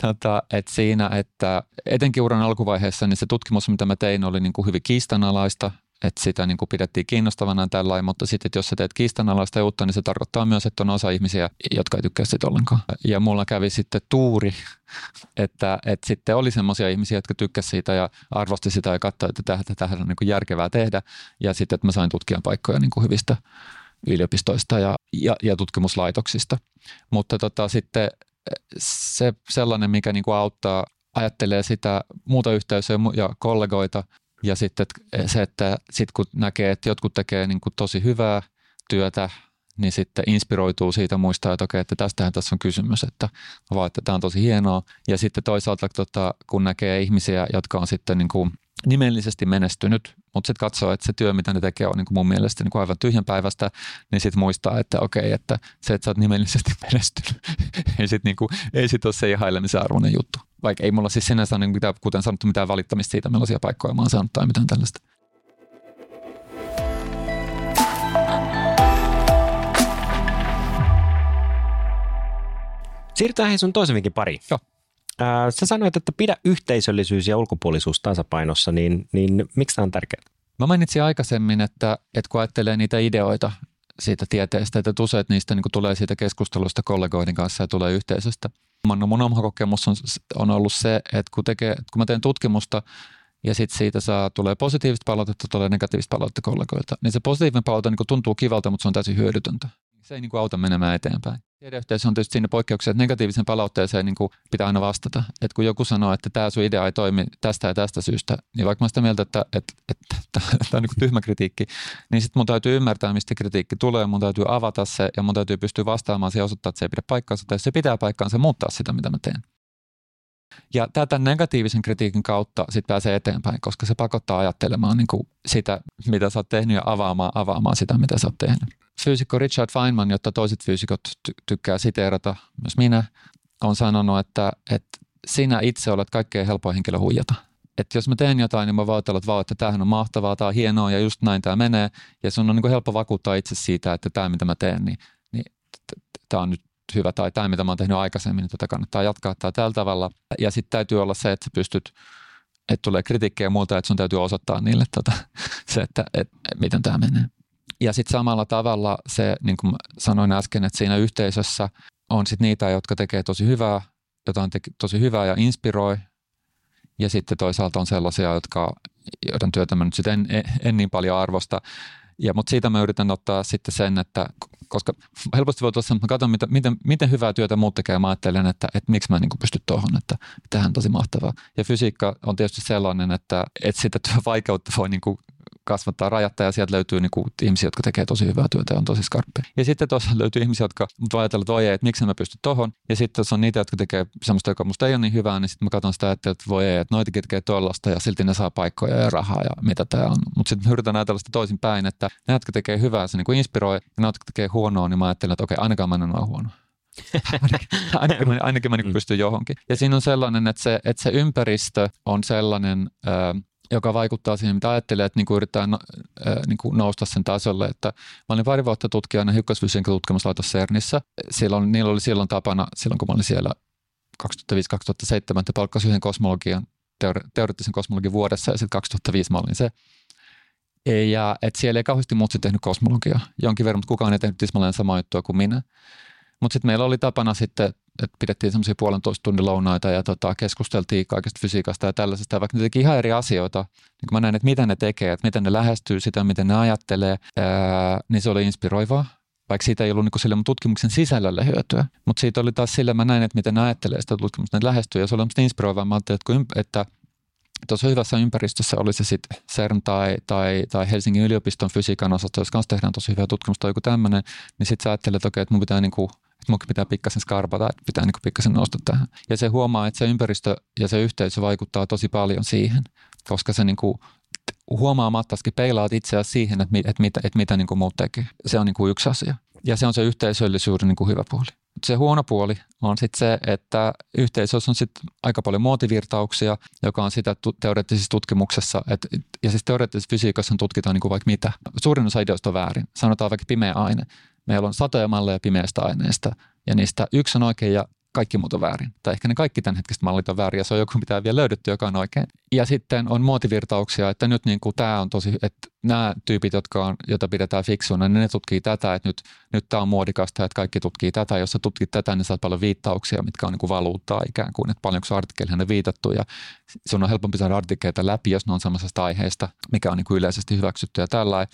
Tätä, että siinä, että etenkin uran alkuvaiheessa niin se tutkimus, mitä mä tein, oli niin kuin hyvin kiistanalaista, että sitä niin kuin pidettiin kiinnostavana tällä mutta sitten että jos sä teet kiistanalaista uutta, niin se tarkoittaa myös, että on osa ihmisiä, jotka ei tykkää sitä ollenkaan. Ja mulla kävi sitten tuuri, että, että sitten oli semmoisia ihmisiä, jotka tykkäsivät siitä ja arvosti sitä ja katsoivat, että tähän, tähän on niin kuin järkevää tehdä. Ja sitten, että mä sain tutkijan paikkoja niin kuin hyvistä yliopistoista ja, ja, ja tutkimuslaitoksista. Mutta tota, sitten se sellainen, mikä niin kuin auttaa ajattelee sitä muuta yhteisöä ja kollegoita ja sitten se, että sit kun näkee, että jotkut tekee niin kuin tosi hyvää työtä, niin sitten inspiroituu siitä muistaa, että okei, että tästähän tässä on kysymys, että vaan, että tämä on tosi hienoa. Ja sitten toisaalta, tota, kun näkee ihmisiä, jotka on sitten niin kuin nimellisesti menestynyt, mutta sitten katsoo, että se työ, mitä ne tekee, on niin kuin mun mielestä niin kuin aivan tyhjän päivästä, niin sitten muistaa, että okei, että se, että sä oot nimellisesti menestynyt, ei sitten niin ei sit ole se ihailemisen arvoinen juttu. Vaikka ei mulla siis sinänsä, niin mitään, kuten sanottu, mitään valittamista siitä, millaisia paikkoja mä oon saanut tai mitään tällaista. Siirrytään hei sun toisen vinkin pari. Joo. Sä sanoit, että pidä yhteisöllisyys ja ulkopuolisuus tasapainossa, niin, niin miksi tämä on tärkeää? Mä mainitsin aikaisemmin, että, että kun ajattelee niitä ideoita siitä tieteestä, että useat niistä niin tulee siitä keskustelusta kollegoiden kanssa ja tulee yhteisöstä. No mun oma kokemus on, on ollut se, että kun, tekee, kun mä teen tutkimusta ja sitten siitä saa, tulee positiivista palautetta, tulee negatiivista palautetta kollegoilta, niin se positiivinen palaute niin tuntuu kivalta, mutta se on täysin hyödytöntä. Se ei niin kuin auta menemään eteenpäin. Tiedeyhteisö on tietysti siinä poikkeuksia, että negatiivisen palautteeseen niin kuin pitää aina vastata. Että kun joku sanoo, että tämä sun idea ei toimi tästä ja tästä syystä, niin vaikka mä sitä mieltä, että, tämä on niin tyhmä kritiikki, niin sitten mun täytyy ymmärtää, mistä kritiikki tulee, mun täytyy avata se ja mun täytyy pystyä vastaamaan siihen osoittaa, että se ei pidä paikkaansa, tai se pitää paikkaansa, muuttaa sitä, mitä mä teen. Ja tätä negatiivisen kritiikin kautta sit pääsee eteenpäin, koska se pakottaa ajattelemaan niin kuin sitä, mitä sä oot tehnyt ja avaamaan, avaamaan sitä, mitä sä oot tehnyt. Fyysikko Richard Feynman, jotta toiset fyysikot ty- tykkää siteerata, myös minä, on sanonut, että, että sinä itse olet kaikkein helpoin henkilö huijata. Että jos mä teen jotain, niin mä voin ajatella, että, että tämähän on mahtavaa, tämä on hienoa ja just näin tämä menee. Ja sun on niin kuin helppo vakuuttaa itse siitä, että tämä mitä mä teen, niin, niin tämä on nyt hyvä tai tämä mitä mä oon tehnyt aikaisemmin, niin tätä kannattaa jatkaa tai tällä tavalla. Ja sitten täytyy olla se, että sä pystyt, että tulee kritiikkiä ja muuta, että sun täytyy osoittaa niille tota, se, että, että miten tämä menee. Ja sitten samalla tavalla se, niin kuin sanoin äsken, että siinä yhteisössä on sitten niitä, jotka tekee tosi hyvää, jotain teke, tosi hyvää ja inspiroi. Ja sitten toisaalta on sellaisia, jotka, joiden työtä mä nyt sitten en, en, niin paljon arvosta. Ja, mutta siitä mä yritän ottaa sitten sen, että koska helposti voi tuossa, mä katson, miten, miten, miten hyvää työtä muut tekee, mä ajattelen, että, että miksi mä en niin pysty tuohon, että tähän on tosi mahtavaa. Ja fysiikka on tietysti sellainen, että, että sitä vaikeutta voi niin kuin kasvattaa rajatta ja sieltä löytyy niin kuin ihmisiä, jotka tekee tosi hyvää työtä ja on tosi skarppeja. Ja sitten tuossa löytyy ihmisiä, jotka mut ajatella, että ei, että miksi mä pysty tohon. Ja sitten jos on niitä, jotka tekee semmoista, joka musta ei ole niin hyvää, niin sitten mä katson sitä, että voi ei, että noitakin tekee tollasta ja silti ne saa paikkoja ja rahaa ja mitä tämä on. Mutta sitten mä yritän ajatella sitä toisin päin, että ne, jotka tekee hyvää, se niin kuin inspiroi ja ne, jotka tekee huonoa, niin mä ajattelen, että okei, ainakaan mä en ole huono. ainakin, ainakin, mä, ainakin mä niin pystyn johonkin. Ja siinä on sellainen, että se, että se ympäristö on sellainen, joka vaikuttaa siihen, mitä ajattelee, että niin kuin yrittää no, äh, kuin nousta sen tasolle. Että mä olin pari vuotta tutkijana hiukkasfysiikan tutkimuslaitos CERNissä. Silloin, niillä oli silloin tapana, silloin kun mä olin siellä 2005-2007, että palkkasi yhden kosmologian, teore- teoreettisen kosmologian vuodessa ja sitten 2005 mä olin se. Ja et siellä ei kauheasti muut tehnyt kosmologiaa. Jonkin verran, mutta kukaan ei tehnyt tismalleen samaa juttua kuin minä. Mutta sitten meillä oli tapana sitten että pidettiin semmoisia puolentoista tunnin lounaita ja tota, keskusteltiin kaikesta fysiikasta ja tällaisesta. Ja vaikka ne teki ihan eri asioita, niin kun mä näin, että mitä ne tekee, että miten ne lähestyy sitä, miten ne ajattelee, ää, niin se oli inspiroivaa. Vaikka siitä ei ollut niin sille mun tutkimuksen sisällölle hyötyä. Mutta siitä oli taas sillä, mä näin, että miten ne ajattelee sitä tutkimusta, ne lähestyy. Ja se oli inspiroivaa. Mä ajattelin, että, kun, että tuossa hyvässä ympäristössä, oli se sitten CERN tai, tai, tai Helsingin yliopiston fysiikan osasto, jos kanssa tehdään tosi hyvää tutkimusta tai joku tämmöinen, niin sitten sä ajattelet, että okei, että mun pitää niin kuin että munkin pitää pikkasen skarpata, että pitää niin pikkasen nousta tähän. Ja se huomaa, että se ympäristö ja se yhteisö vaikuttaa tosi paljon siihen, koska se niin kuin huomaamattakin peilaat itseäsi siihen, että, että, mitä, että mitä niin kuin muut tekee. Se on niin kuin yksi asia. Ja se on se yhteisöllisyyden niin kuin hyvä puoli. Se huono puoli on sitten se, että yhteisössä on sitten aika paljon muotivirtauksia, joka on sitä teoreettisessa tutkimuksessa. Et, ja siis teoreettisessa fysiikassa tutkitaan niin kuin vaikka mitä. Suurin osa ideoista on väärin. Sanotaan vaikka pimeä aine. Meillä on satoja malleja pimeästä aineesta ja niistä yksi on oikein ja kaikki muut on väärin. Tai ehkä ne kaikki tämänhetkiset mallit on väärin ja se on joku, mitä vielä löydetty, joka on oikein. Ja sitten on muotivirtauksia, että nyt niin kuin tämä on tosi, että nämä tyypit, jotka on, joita pidetään fiksuina, niin ne tutkii tätä, että nyt, nyt tämä on muodikasta, että kaikki tutkii tätä. Jos sä tutkit tätä, niin saat paljon viittauksia, mitkä on niin kuin valuuttaa ikään kuin, että paljonko artikkeliin on viitattu ja sun on helpompi saada artikkeleita läpi, jos ne on samasta aiheesta, mikä on niin kuin yleisesti hyväksytty ja tällainen.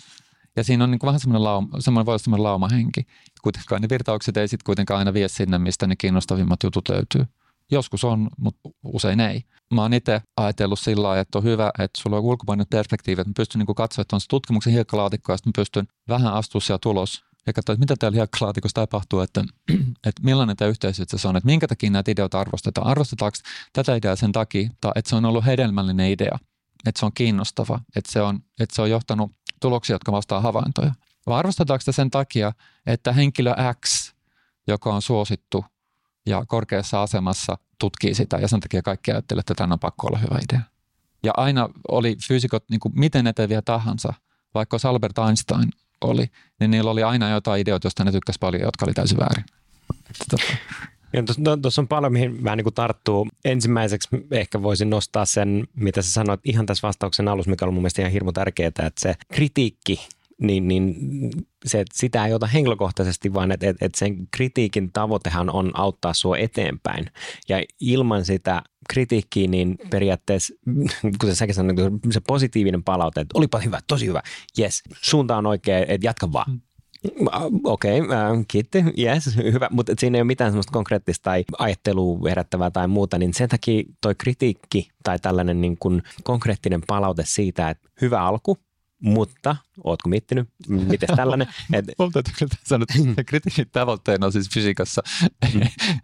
Ja siinä on niin kuin vähän semmoinen, lauma, semmoinen, voi olla semmoinen laumahenki. Kuitenkaan ne virtaukset ei sitten kuitenkaan aina vie sinne, mistä ne kiinnostavimmat jutut löytyy. Joskus on, mutta usein ei. Mä oon itse ajatellut sillä lailla, että on hyvä, että sulla on ulkomainen perspektiivi, että mä pystyn niin katsoa, että on se tutkimuksen hiekkalaatikko, ja sitten mä pystyn vähän astua siellä tulos ja katsoa, että mitä täällä hiekkalaatikossa tapahtuu, että, että millainen tämä yhteisö se on, että minkä takia näitä ideoita arvostetaan. Arvostetaanko tätä ideaa sen takia, että se on ollut hedelmällinen idea, että se on kiinnostava, että se on, että se on johtanut tuloksia, jotka vastaa havaintoja. Vai arvostetaanko sitä sen takia, että henkilö X, joka on suosittu ja korkeassa asemassa, tutkii sitä ja sen takia kaikki ajattelee, että tämä on pakko olla hyvä idea. Ja aina oli fyysikot niin kuin miten eteviä tahansa, vaikka Albert Einstein oli, niin niillä oli aina jotain ideoita, joista ne tykkäsivät paljon, jotka oli täysin väärin. Tuossa on paljon, mihin vähän niin kuin tarttuu. Ensimmäiseksi ehkä voisin nostaa sen, mitä sä sanoit ihan tässä vastauksen alussa, mikä on mun mielestä ihan hirmu tärkeää, että se kritiikki niin, niin se, että sitä ei ota henkilökohtaisesti, vaan että, että, että sen kritiikin tavoitehan on auttaa sua eteenpäin. Ja ilman sitä kritiikkiä, niin periaatteessa, kuten säkin sanoit, se positiivinen palaute, että olipa hyvä, tosi hyvä, yes, suunta on oikea, että jatka vaan. Okei, okay, äh, kiitti, yes, hyvä, mutta siinä ei ole mitään semmoista konkreettista tai ajattelua herättävää tai muuta, niin sen takia toi kritiikki tai tällainen niin kuin konkreettinen palaute siitä, että hyvä alku, mutta ootko miettinyt, miten tällainen? Et... Mun täytyy kyllä sanoa, että kritiikin tavoitteena siis fysiikassa mm.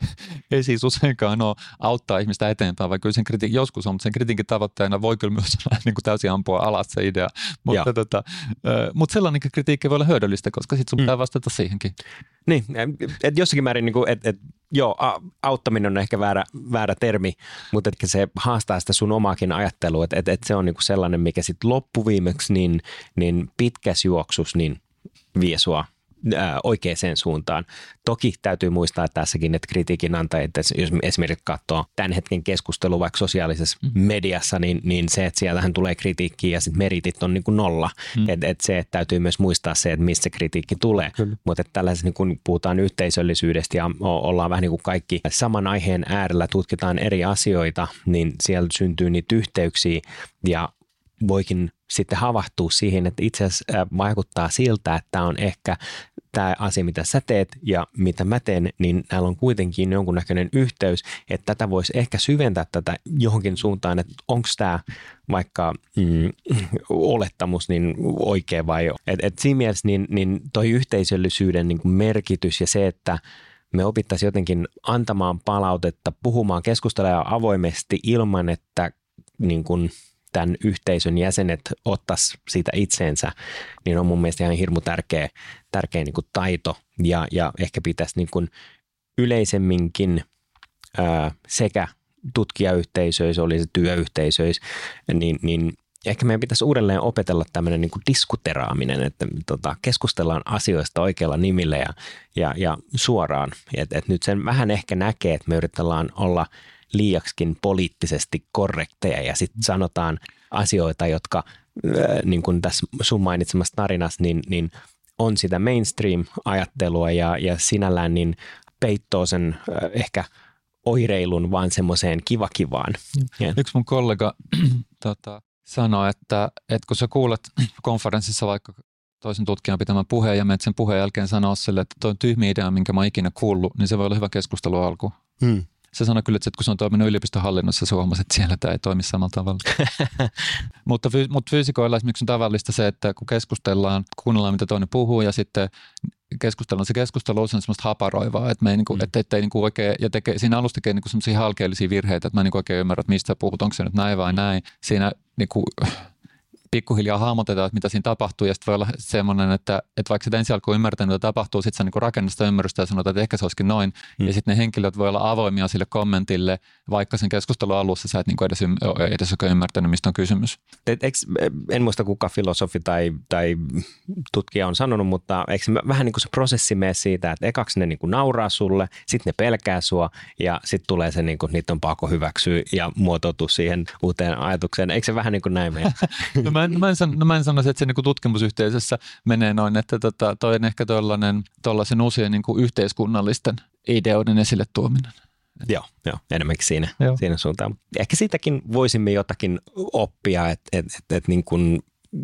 ei siis useinkaan ole auttaa ihmistä eteenpäin, vaikka sen kritiikin joskus on, mutta sen kritiikin tavoitteena voi kyllä myös olla niin kuin täysin ampua alas se idea. Mutta, tota, mutta sellainen kritiikki voi olla hyödyllistä, koska sitten sun mm. pitää vastata siihenkin. Niin, että jossakin määrin, niin että et, joo, auttaminen on ehkä väärä, väärä termi, mutta että se haastaa sitä sun omaakin ajattelua, että et, et se on niin sellainen, mikä sitten loppuviimeksi niin, niin pitkäs juoksus niin vie sua oikeaan suuntaan. Toki täytyy muistaa tässäkin, että kritiikin antajat, että jos esimerkiksi katsoo tämän hetken keskustelua vaikka sosiaalisessa mm. mediassa, niin, niin se, että siellähän tulee kritiikkiä ja sitten meritit on niin kuin nolla. Mm. Että et se, että täytyy myös muistaa se, että mistä kritiikki tulee. Mutta että tällaisessa, niin kun puhutaan yhteisöllisyydestä ja ollaan vähän niin kuin kaikki saman aiheen äärellä, tutkitaan eri asioita, niin siellä syntyy niitä yhteyksiä ja voikin sitten havahtua siihen, että itse asiassa vaikuttaa siltä, että tämä on ehkä tämä asia, mitä sä teet ja mitä mä teen, niin näillä on kuitenkin jonkunnäköinen yhteys, että tätä voisi ehkä syventää tätä johonkin suuntaan, että onko tämä vaikka mm, olettamus niin oikea vai et, et siinä mielessä niin, niin toi yhteisöllisyyden niin merkitys ja se, että me opittaisiin jotenkin antamaan palautetta, puhumaan, keskustelemaan avoimesti ilman, että niin kuin tämän yhteisön jäsenet ottaisi siitä itseensä, niin on mun mielestä ihan hirmu tärkeä, tärkeä niin kuin taito ja, ja ehkä pitäisi niin kuin yleisemminkin ää, sekä tutkijayhteisöissä, oli se työyhteisöissä, niin, niin ehkä meidän pitäisi uudelleen opetella tämmöinen niin kuin diskuteraaminen, että tota, keskustellaan asioista oikealla nimillä ja, ja, ja suoraan. Et, et nyt sen vähän ehkä näkee, että me yritetään olla liiaksikin poliittisesti korrekteja ja sitten sanotaan asioita, jotka niin kuin tässä sun mainitsemassa tarinassa, niin, niin on sitä mainstream-ajattelua ja, ja sinällään niin peittoo sen ehkä oireilun vaan semmoiseen kivakivaan. Yksi mun kollega tota, sanoi, että, että kun sä kuulet konferenssissa vaikka toisen tutkijan pitämän puheen ja menet sen puheen jälkeen sanoa sille, että toi on tyhmi idea, minkä mä oon ikinä kuullut, niin se voi olla hyvä keskustelu alku. Hmm. Se sanoi kyllä, että kun se on toiminut yliopistohallinnossa, se huomasi, että siellä tämä ei toimi samalla tavalla. mutta, fy, mutta fyysikoilla esimerkiksi on tavallista se, että kun keskustellaan, kuunnellaan mitä toinen puhuu ja sitten keskustellaan, se keskustelu on semmoista haparoivaa, että me ei, niinku, mm. että, että ei niinku oikein, ja tekee, siinä alussa tekee niinku semmoisia halkeellisia virheitä, että mä en niinku oikein ymmärrä, että mistä puhut, onko se nyt näin vai näin. Siinä niinku, pikkuhiljaa hahmotetaan, että mitä siinä tapahtuu, ja sitten voi olla semmoinen, että, että vaikka sitä ensi alkuun ymmärtänyt, mitä tapahtuu, sitten sä niin rakennat sitä ymmärrystä ja sanot, että ehkä se olisikin noin, mm. ja sitten ne henkilöt voi olla avoimia sille kommentille, vaikka sen keskustelun alussa sä et niin edes, edes oikein ymmärtänyt, mistä on kysymys. Et, eks, en muista kuka filosofi tai, tai tutkija on sanonut, mutta eikö vähän niin kuin se prosessi mene siitä, että ekaksi ne niin kuin nauraa sulle, sitten ne pelkää sua, ja sitten tulee se, niin kuin, niitä on pakko hyväksyä ja muotoutua siihen uuteen ajatukseen. Eikö se vähän niin kuin näin mene? no mä en, mä en, san, no mä en sanoisi, että se niin tutkimusyhteisössä menee noin, että tota, toi on ehkä tuollaisen uusien niin kuin yhteiskunnallisten ideoiden esille tuominen. Joo, joo enemmänkin siinä, joo. siinä suuntaan. Ehkä siitäkin voisimme jotakin oppia, että et, et, et niin kuin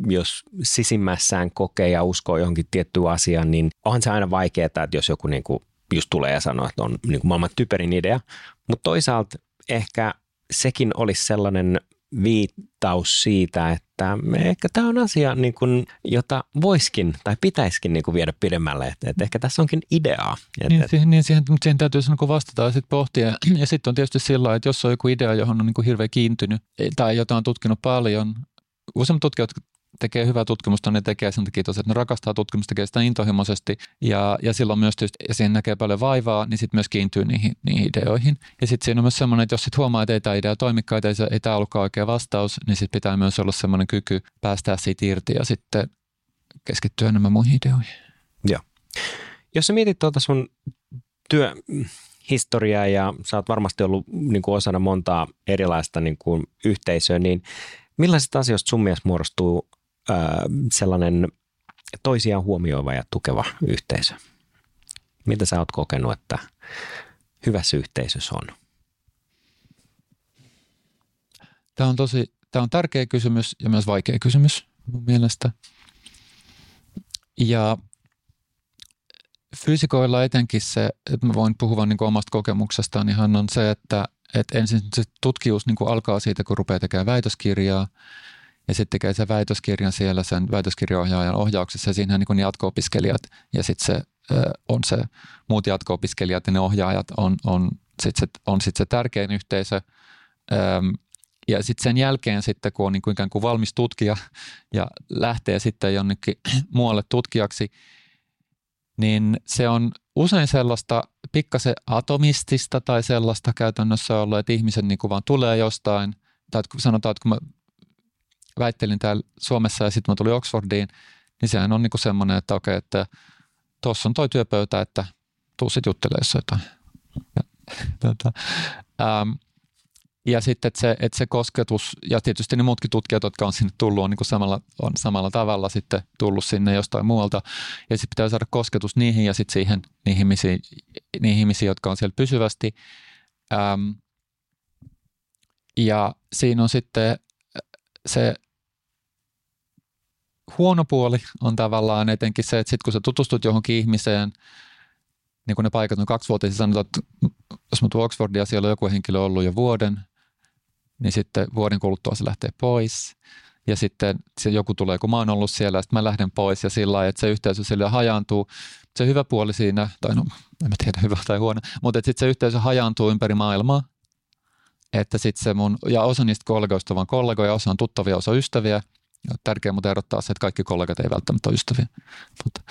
jos sisimmässään kokee ja uskoo johonkin tiettyyn asiaan, niin onhan se aina vaikeaa, että jos joku niin kuin just tulee ja sanoo, että on niin kuin maailman typerin idea. Mutta toisaalta ehkä sekin olisi sellainen viittaus siitä, että ehkä tämä on asia, niin kuin, jota voiskin tai pitäisikin niin kuin viedä pidemmälle. Että, että ehkä tässä onkin ideaa. Että, niin, siihen, niin siihen, siihen täytyy niin vastata ja sitten pohtia. Ja sitten on tietysti sillä että jos on joku idea, johon on niin kuin hirveän kiintynyt tai jota on tutkinut paljon, useimmat tutkijat tekee hyvää tutkimusta, ne tekee sen takia että ne rakastaa tutkimusta, tekee sitä intohimoisesti ja, ja silloin myös tietysti, ja siihen näkee paljon vaivaa, niin sitten myös kiintyy niihin, niihin ideoihin. Ja sitten siinä on myös semmoinen, että jos sitten huomaa, että ei tämä idea toimikaan, ei, ei tämä ollutkaan oikea vastaus, niin sitten pitää myös olla semmoinen kyky päästää siitä irti ja sitten keskittyä enemmän muihin ideoihin. Joo. Jos sä mietit tuota sun työ, historiaa ja sä oot varmasti ollut niin kuin osana montaa erilaista niin kuin yhteisöä, niin millaisista asioista sun mielestä muodostuu sellainen toisiaan huomioiva ja tukeva yhteisö? Mitä sä oot kokenut, että hyvässä yhteisössä on? Tämä on tosi tämä on tärkeä kysymys ja myös vaikea kysymys mun mielestä. Ja fyysikoilla etenkin se, että mä voin puhua niin omasta kokemuksestaan, niin on se, että, että ensin se tutkimus niin alkaa siitä, kun rupeaa tekemään väitöskirjaa – ja sitten tekee sen väitöskirjan siellä sen väitöskirjaohjaajan ohjauksessa ja siinähän niin jatko-opiskelijat ja sitten se on se muut jatko-opiskelijat ja ne ohjaajat on, on sitten se, on sit se tärkein yhteisö. Ja sitten sen jälkeen sitten, kun on niin kuin ikään kuin valmis tutkija ja lähtee sitten jonnekin muualle tutkijaksi, niin se on usein sellaista pikkasen atomistista tai sellaista käytännössä ollut, että ihmisen niin kuin vaan tulee jostain, tai sanotaan, että kun mä väittelin täällä Suomessa ja sitten mä tulin Oxfordiin, niin sehän on niinku semmoinen, että okei, että tuossa on toi työpöytä, että tuu sitten juttelemaan jotain. Ja, tota, ähm, ja sitten, että se, että se kosketus, ja tietysti ne muutkin tutkijat, jotka on sinne tullut, on, niin kuin samalla, on samalla tavalla sitten tullut sinne jostain muualta. Ja sitten pitää saada kosketus niihin ja sitten siihen niihin ihmisiin, niihin ihmisiin, jotka on siellä pysyvästi. Ähm, ja siinä on sitten se huono puoli on tavallaan etenkin se, että sit kun sä tutustut johonkin ihmiseen, niin kun ne paikat on kaksi vuotta, sanotaan, että jos mä tuun Oxfordia, siellä on joku henkilö ollut jo vuoden, niin sitten vuoden kuluttua se lähtee pois. Ja sitten se joku tulee, kun mä oon ollut siellä, sitten mä lähden pois ja sillä lailla, että se yhteisö sille hajaantuu. Se hyvä puoli siinä, tai no en mä tiedä hyvä tai huono, mutta sitten se yhteisö hajaantuu ympäri maailmaa. Että sitten se mun, ja osa niistä kollegoista on vaan kollegoja, osa on tuttavia, osa ystäviä – Tärkeää mutta erottaa se, että kaikki kollegat ei välttämättä ole ystäviä. Mutta,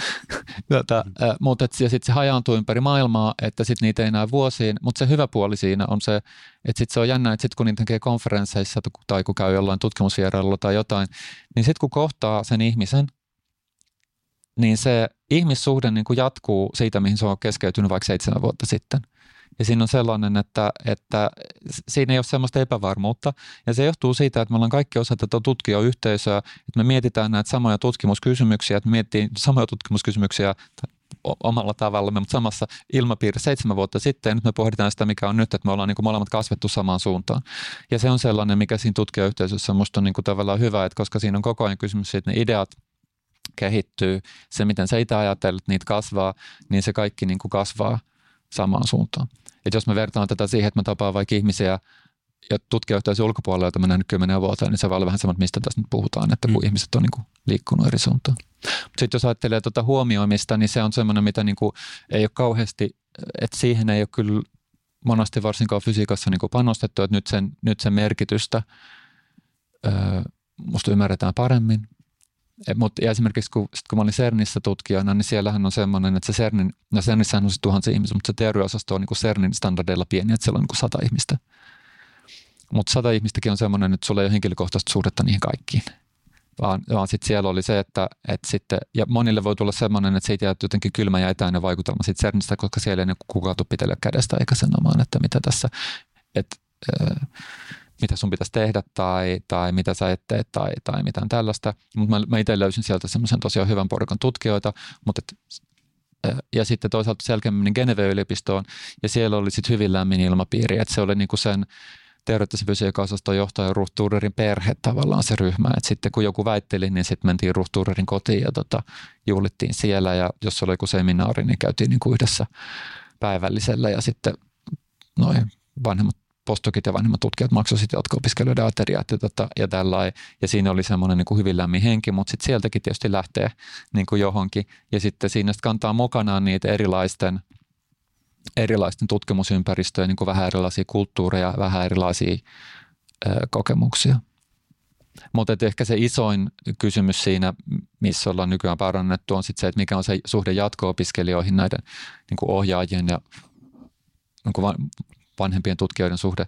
tota, äh, mutta et, ja sitten se hajaantuu ympäri maailmaa, että sitten niitä ei näe vuosiin. Mutta se hyvä puoli siinä on se, että sitten se on jännä, että sitten kun niitä tekee konferensseissa tai kun käy jollain tutkimusvierailulla tai jotain, niin sitten kun kohtaa sen ihmisen, niin se ihmissuhde niin kuin jatkuu siitä, mihin se on keskeytynyt vaikka seitsemän vuotta sitten – ja siinä on sellainen, että, että siinä ei ole sellaista epävarmuutta. Ja se johtuu siitä, että me ollaan kaikki osa tätä tutkijoyhteisöä, että me mietitään näitä samoja tutkimuskysymyksiä, että me samoja tutkimuskysymyksiä omalla tavalla, mutta samassa ilmapiirissä seitsemän vuotta sitten, nyt me pohditaan sitä, mikä on nyt, että me ollaan niin kuin molemmat kasvettu samaan suuntaan. Ja se on sellainen, mikä siinä tutkijayhteisössä musta on niin kuin tavallaan hyvä, että koska siinä on koko ajan kysymys siitä, että ne ideat kehittyy, se miten sä itse ajattelet, niitä kasvaa, niin se kaikki niin kuin kasvaa samaan suuntaan. Et jos me vertaan tätä siihen, että mä tapaan vaikka ihmisiä ja tutkijayhteisön ulkopuolella, joita mä nähnyt kymmenen vuotta, niin se voi olla vähän sama, mistä tässä nyt puhutaan, että kun mm. ihmiset on niin kuin liikkunut eri suuntaan. Sitten jos ajattelee tuota huomioimista, niin se on semmoinen, mitä niin kuin ei ole kauheasti, että siihen ei ole kyllä monasti varsinkaan fysiikassa niin kuin panostettu, että nyt sen, nyt sen merkitystä öö, musta ymmärretään paremmin. Mutta esimerkiksi kun, sit kun mä olin CERNissä tutkijana, niin siellähän on semmoinen, että se CERNin, no CERNissähän on siis tuhansia ihmisiä, mutta se teoriaosasto on niin kuin CERNin standardeilla pieni, että siellä on niin kuin sata ihmistä. Mutta sata ihmistäkin on semmoinen, että sulla ei ole henkilökohtaista suhdetta niihin kaikkiin. Vaan, vaan sitten siellä oli se, että, että sitten, ja monille voi tulla semmoinen, että siitä jää jotenkin kylmä ja etäinen vaikutelma siitä CERNistä, koska siellä ei niin kukaan pitellä kädestä eikä sanomaan, että mitä tässä, että, äh, mitä sun pitäisi tehdä tai, tai mitä sä et tee tai, tai mitään tällaista. Mutta mä, mä itse löysin sieltä semmoisen tosiaan hyvän porukan tutkijoita, mutta et, ja sitten toisaalta selkeämmin Geneve-yliopistoon, ja siellä oli sitten hyvin lämmin ilmapiiri, että se oli niinku sen teoreettisen fysiikka-osaston johtaja Ruth Turerin perhe tavallaan se ryhmä, että sitten kun joku väitteli, niin sitten mentiin Ruth Turerin kotiin ja tota, juhlittiin siellä, ja jos oli joku seminaari, niin käytiin niinku yhdessä päivällisellä, ja sitten noin vanhemmat postokit ja vanhemmat tutkijat maksoivat sitten jatko-opiskelijoiden ateriat ja, tota, ja tällainen. Ja siinä oli semmoinen niin kuin hyvin lämmin henki, mutta sitten sieltäkin tietysti lähtee niin kuin johonkin. Ja sitten siinä kantaa mukanaan niitä erilaisten, erilaisten tutkimusympäristöjen niin kuin vähän erilaisia kulttuureja, vähän erilaisia ö, kokemuksia. Mutta ehkä se isoin kysymys siinä, missä ollaan nykyään parannettu, on sitten se, että mikä on se suhde jatko-opiskelijoihin näiden niin kuin ohjaajien ja niin vanhempien tutkijoiden suhde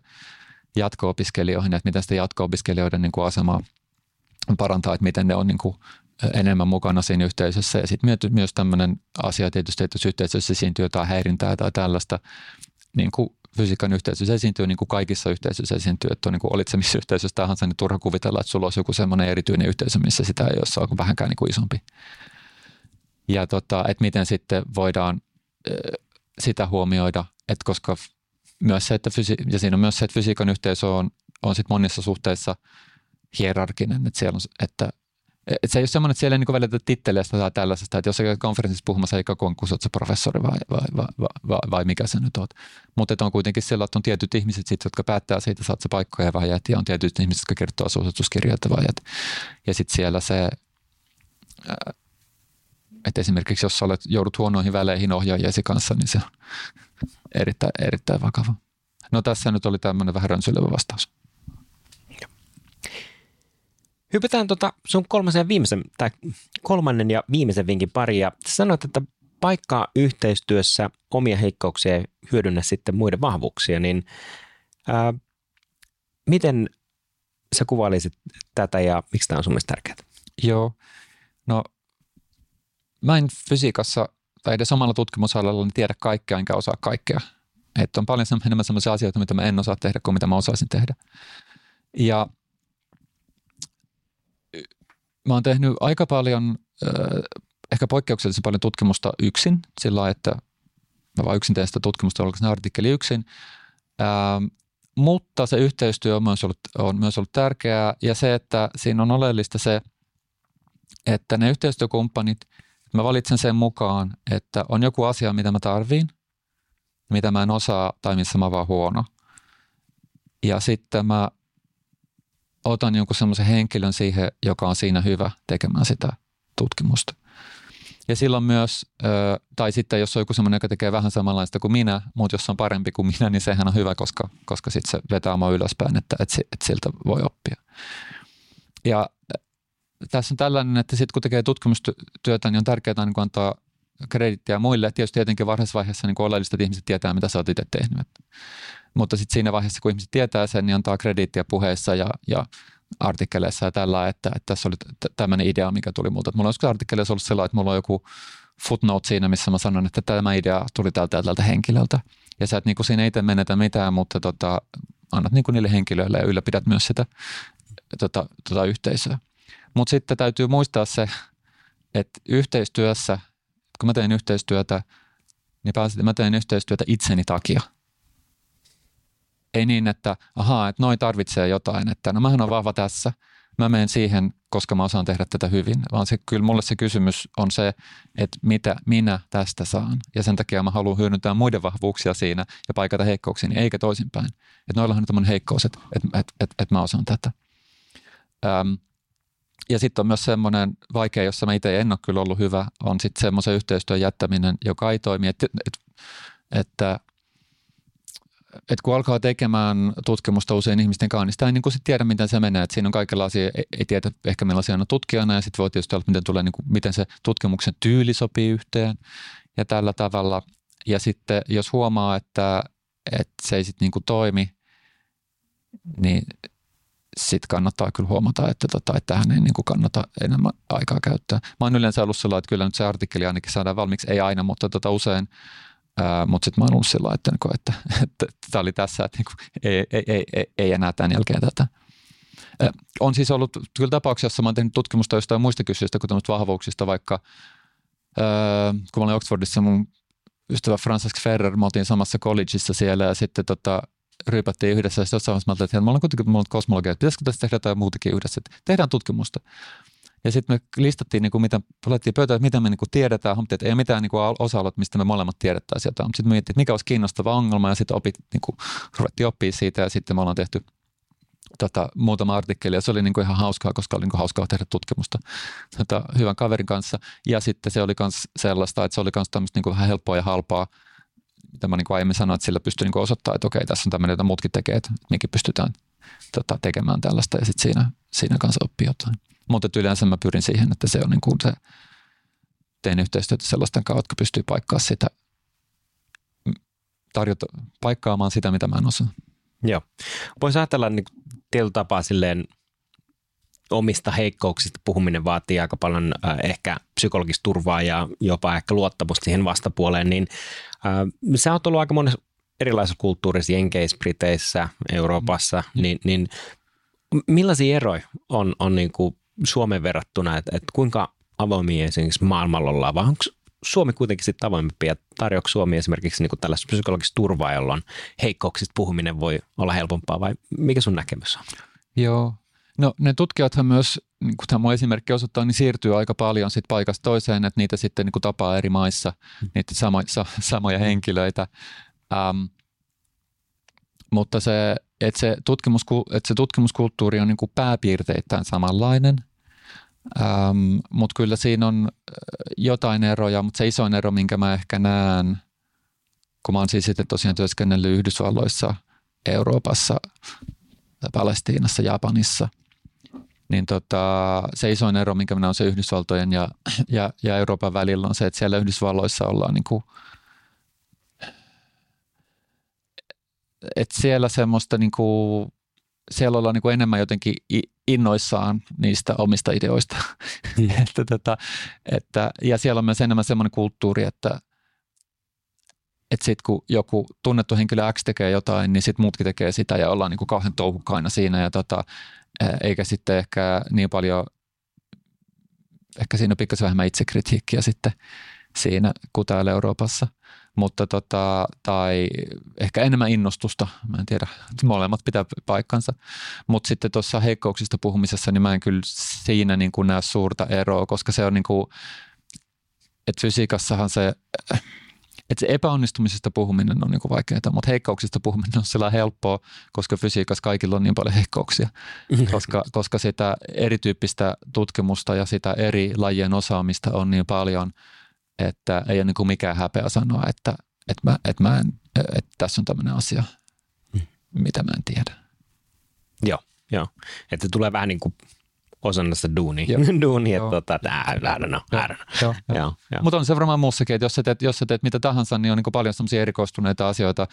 jatko-opiskelijoihin, että miten sitä jatko-opiskelijoiden niin kuin asemaa parantaa, että miten ne on niin kuin enemmän mukana siinä yhteisössä. Ja sitten myös tämmöinen asia tietysti, että jos yhteisössä esiintyy jotain häirintää tai tällaista, niin kuin fysiikan yhteisössä esiintyy, niin kuin kaikissa yhteisöissä esiintyy, että on niin kuin olit se missä yhteisössä tahansa, niin turha kuvitella, että sulla olisi joku semmoinen erityinen yhteisö, missä sitä ei ole, on vähänkään niin kuin isompi. Ja tota, että miten sitten voidaan sitä huomioida, että koska myös se, että fysi- ja siinä on myös se, että fysiikan yhteisö on, on sit monissa suhteissa hierarkinen, että siellä on, että että se ei ole semmoinen, että siellä ei niin välitä titteleistä tai tällaisesta, että jos sä konferenssissa puhumassa, eikä kun sä professori vai, vai, vai, vai, vai, mikä sä nyt oot. Mutta on kuitenkin siellä, että on tietyt ihmiset, sit, jotka päättää siitä, saat sä paikkoja vai et, ja on tietyt ihmiset, jotka kertoo suosituskirjoita vai et. Ja sitten siellä se, että esimerkiksi jos sä olet, joudut huonoihin väleihin ohjaajiesi kanssa, niin se on erittäin, erittäin vakava. No tässä nyt oli tämmöinen vähän rönsylevä vastaus. Hypätään tota sun kolmasen viimeisen, tai kolmannen ja viimeisen vinkin pari. Ja sanoit, että paikkaa yhteistyössä omia heikkouksia ja hyödynnä sitten muiden vahvuuksia, niin ää, miten sä kuvailisit tätä ja miksi tämä on sun mielestä tärkeää? Joo, no mä en fysiikassa tai edes omalla tutkimusalalla niin tiedä kaikkea enkä osaa kaikkea. Että on paljon enemmän sellaisia asioita, mitä mä en osaa tehdä kuin mitä mä osaisin tehdä. Ja mä oon tehnyt aika paljon, ehkä poikkeuksellisen paljon tutkimusta yksin, sillä että mä vaan yksin teen sitä tutkimusta, oliko artikkeli yksin. mutta se yhteistyö on myös, ollut, on myös ollut tärkeää ja se, että siinä on oleellista se, että ne yhteistyökumppanit, mä valitsen sen mukaan, että on joku asia, mitä mä tarviin, mitä mä en osaa tai missä mä vaan huono. Ja sitten mä otan jonkun semmoisen henkilön siihen, joka on siinä hyvä tekemään sitä tutkimusta. Ja silloin myös, tai sitten jos on joku semmoinen, joka tekee vähän samanlaista kuin minä, mutta jos on parempi kuin minä, niin sehän on hyvä, koska, koska sitten se vetää mua ylöspäin, että, että, että siltä voi oppia. Ja tässä on tällainen, että sitten kun tekee tutkimustyötä, niin on tärkeää niin antaa kredittiä muille. Tietysti tietenkin varhaisessa vaiheessa niin oleellista, että ihmiset tietää, mitä sä oot itse tehnyt. Mutta sitten siinä vaiheessa, kun ihmiset tietää sen, niin antaa kredittiä puheessa ja, ja artikkeleissa ja tällä, että, että tässä oli tämmöinen idea, mikä tuli multa. mulla on joskus artikkeleissa ollut sellainen, että mulla on joku footnote siinä, missä mä sanon, että tämä idea tuli tältä ja tältä henkilöltä. Ja sä et niin siinä itse menetä mitään, mutta tota, annat niin niille henkilöille ja ylläpidät myös sitä tota, tota yhteisöä. Mutta sitten täytyy muistaa se, että yhteistyössä, kun mä teen yhteistyötä, niin pääsin, mä teen yhteistyötä itseni takia – ei niin, että ahaa, että noin tarvitsee jotain, että no mähän on vahva tässä, mä menen siihen, koska mä osaan tehdä tätä hyvin, vaan se, kyllä mulle se kysymys on se, että mitä minä tästä saan. Ja sen takia mä haluan hyödyntää muiden vahvuuksia siinä ja paikata heikkouksiin, eikä toisinpäin. Että noillahan on heikkous, että, että, että, että, että mä osaan tätä. Öm, ja sitten on myös semmoinen vaikea, jossa mä itse en ole kyllä ollut hyvä, on sitten semmoisen yhteistyön jättäminen, joka ei toimi. Että, että, että että kun alkaa tekemään tutkimusta usein ihmisten kanssa, niin sitä ei niin kuin sit tiedä, miten se menee. Et siinä on kaikenlaisia, ei, ei tiedä ehkä millaisia on tutkijana ja sitten voi tietysti olla, miten, tulee, niin kuin, miten se tutkimuksen tyyli sopii yhteen ja tällä tavalla. Ja sitten jos huomaa, että, että se ei sitten niin toimi, niin sitten kannattaa kyllä huomata, että, tota, että tähän ei niin kuin kannata enemmän aikaa käyttää. Mä oon yleensä ollut sellainen, että kyllä nyt se artikkeli ainakin saadaan valmiiksi, ei aina, mutta tota, usein – mutta sitten mä oon ollut sillä että, niinku, että, että, että tämä oli tässä, että niinku, ei, ei, ei, ei, ei enää tämän jälkeen tätä. Ää, on siis ollut kyllä tapauksia, jossa mä oon tehnyt tutkimusta jostain muista kysyistä kuin vahvuuksista, vaikka ää, kun mä olin Oxfordissa, mun ystävä Francesc Ferrer, me oltiin samassa collegeissa siellä ja sitten tota, ryypättiin yhdessä ja sitten jossain vaiheessa että mulla on kuitenkin on kosmologia, että pitäisikö tässä tehdä jotain muutakin yhdessä, että tehdään tutkimusta. Ja sitten me listattiin, niin kuin, mitä, palettiin pöytään, että mitä me niin kuin tiedetään, huomattiin, että ei mitään niin osa mistä me molemmat tiedettäisiin jotain. Sitten me mietittiin, mikä olisi kiinnostava ongelma ja sitten opit, niin kuin, ruvettiin oppia siitä ja sitten me ollaan tehty tota, muutama artikkeli ja se oli niin kuin ihan hauskaa, koska oli niin kuin hauskaa tehdä tutkimusta tota, hyvän kaverin kanssa. Ja sitten se oli myös sellaista, että se oli myös tämmöistä niin kuin vähän helppoa ja halpaa, mitä mä niin kuin aiemmin sanoin, että sillä pystyy niin osoittamaan, että okei, tässä on tämmöinen, jota muutkin tekee, että mekin pystytään tota, tekemään tällaista ja sitten siinä, siinä kanssa oppii jotain. Mutta yleensä mä pyrin siihen, että se on niin kuin se, teen yhteistyötä sellaisten kanssa, jotka pystyy paikkaamaan sitä, tarjota, paikkaamaan sitä, mitä mä en osaa. Joo. Voisi ajatella niin tietyllä tapaa silleen omista heikkouksista puhuminen vaatii aika paljon äh, ehkä psykologista turvaa ja jopa ehkä luottamusta siihen vastapuoleen, niin äh, sä oot ollut aika monessa erilaisissa kulttuurissa, Jenkeissä, Briteissä, Euroopassa, mm. niin, niin millaisia eroja on, on niin kuin Suomen verrattuna, että, että kuinka avoimia esimerkiksi maailmalla ollaan, vai onko Suomi kuitenkin sitten avoimempi ja tarjoako Suomi esimerkiksi niin tällaista psykologista turvaa, jolloin heikkouksista puhuminen voi olla helpompaa vai mikä sun näkemys on? Joo, no ne tutkijathan myös, niin kuin tämä esimerkki osoittaa, niin siirtyy aika paljon sit paikasta toiseen, että niitä sitten niin kuin tapaa eri maissa, mm. niitä samo, sa, samoja henkilöitä. Um, mutta se, että se, tutkimus, että se tutkimuskulttuuri on niin kuin pääpiirteittäin samanlainen – Ähm, mutta kyllä siinä on jotain eroja, mutta se isoin ero, minkä mä ehkä näen, kun mä oon siis sitten tosiaan työskennellyt Yhdysvalloissa, Euroopassa, Palestiinassa, Japanissa, niin tota, se isoin ero, minkä mä näen, on se Yhdysvaltojen ja, ja, ja Euroopan välillä on se, että siellä Yhdysvalloissa ollaan niin kuin, että siellä semmoista niin kuin, siellä ollaan niin kuin enemmän jotenkin innoissaan niistä omista ideoista. Mm. että, tota, että, ja siellä on myös enemmän semmoinen kulttuuri, että, että sitten kun joku tunnettu henkilö X tekee jotain, niin sitten muutkin tekee sitä ja ollaan niin kuin kauhean touhukkaina siinä ja tota, eikä sitten ehkä niin paljon, ehkä siinä on pikkasen vähemmän itsekritiikkiä sitten siinä kuin täällä Euroopassa. mutta tota, tai ehkä enemmän innostusta, mä en tiedä, molemmat pitää paikkansa, mutta sitten tuossa heikkouksista puhumisessa, niin mä en kyllä siinä niin kuin näe suurta eroa, koska se on niin kuin, että fysiikassahan se, että se epäonnistumisesta puhuminen on niin kuin vaikeaa, mutta heikkouksista puhuminen on sellainen helppoa, koska fysiikassa kaikilla on niin paljon heikkouksia, koska, koska sitä erityyppistä tutkimusta ja sitä eri lajien osaamista on niin paljon, että ei ole niin kuin mikään häpeä sanoa, että, että, mä, että, mä en, että tässä on tämmöinen asia, mm. mitä mä en tiedä. Joo, joo. Että tulee vähän niin kuin osana sitä duunia, duunia että tota, I don't know, I don't know. Joo, joo. Joo, joo. Mutta on se varmaan muussakin, että jos sä teet, jos sä teet mitä tahansa, niin on niin paljon sellaisia erikoistuneita asioita,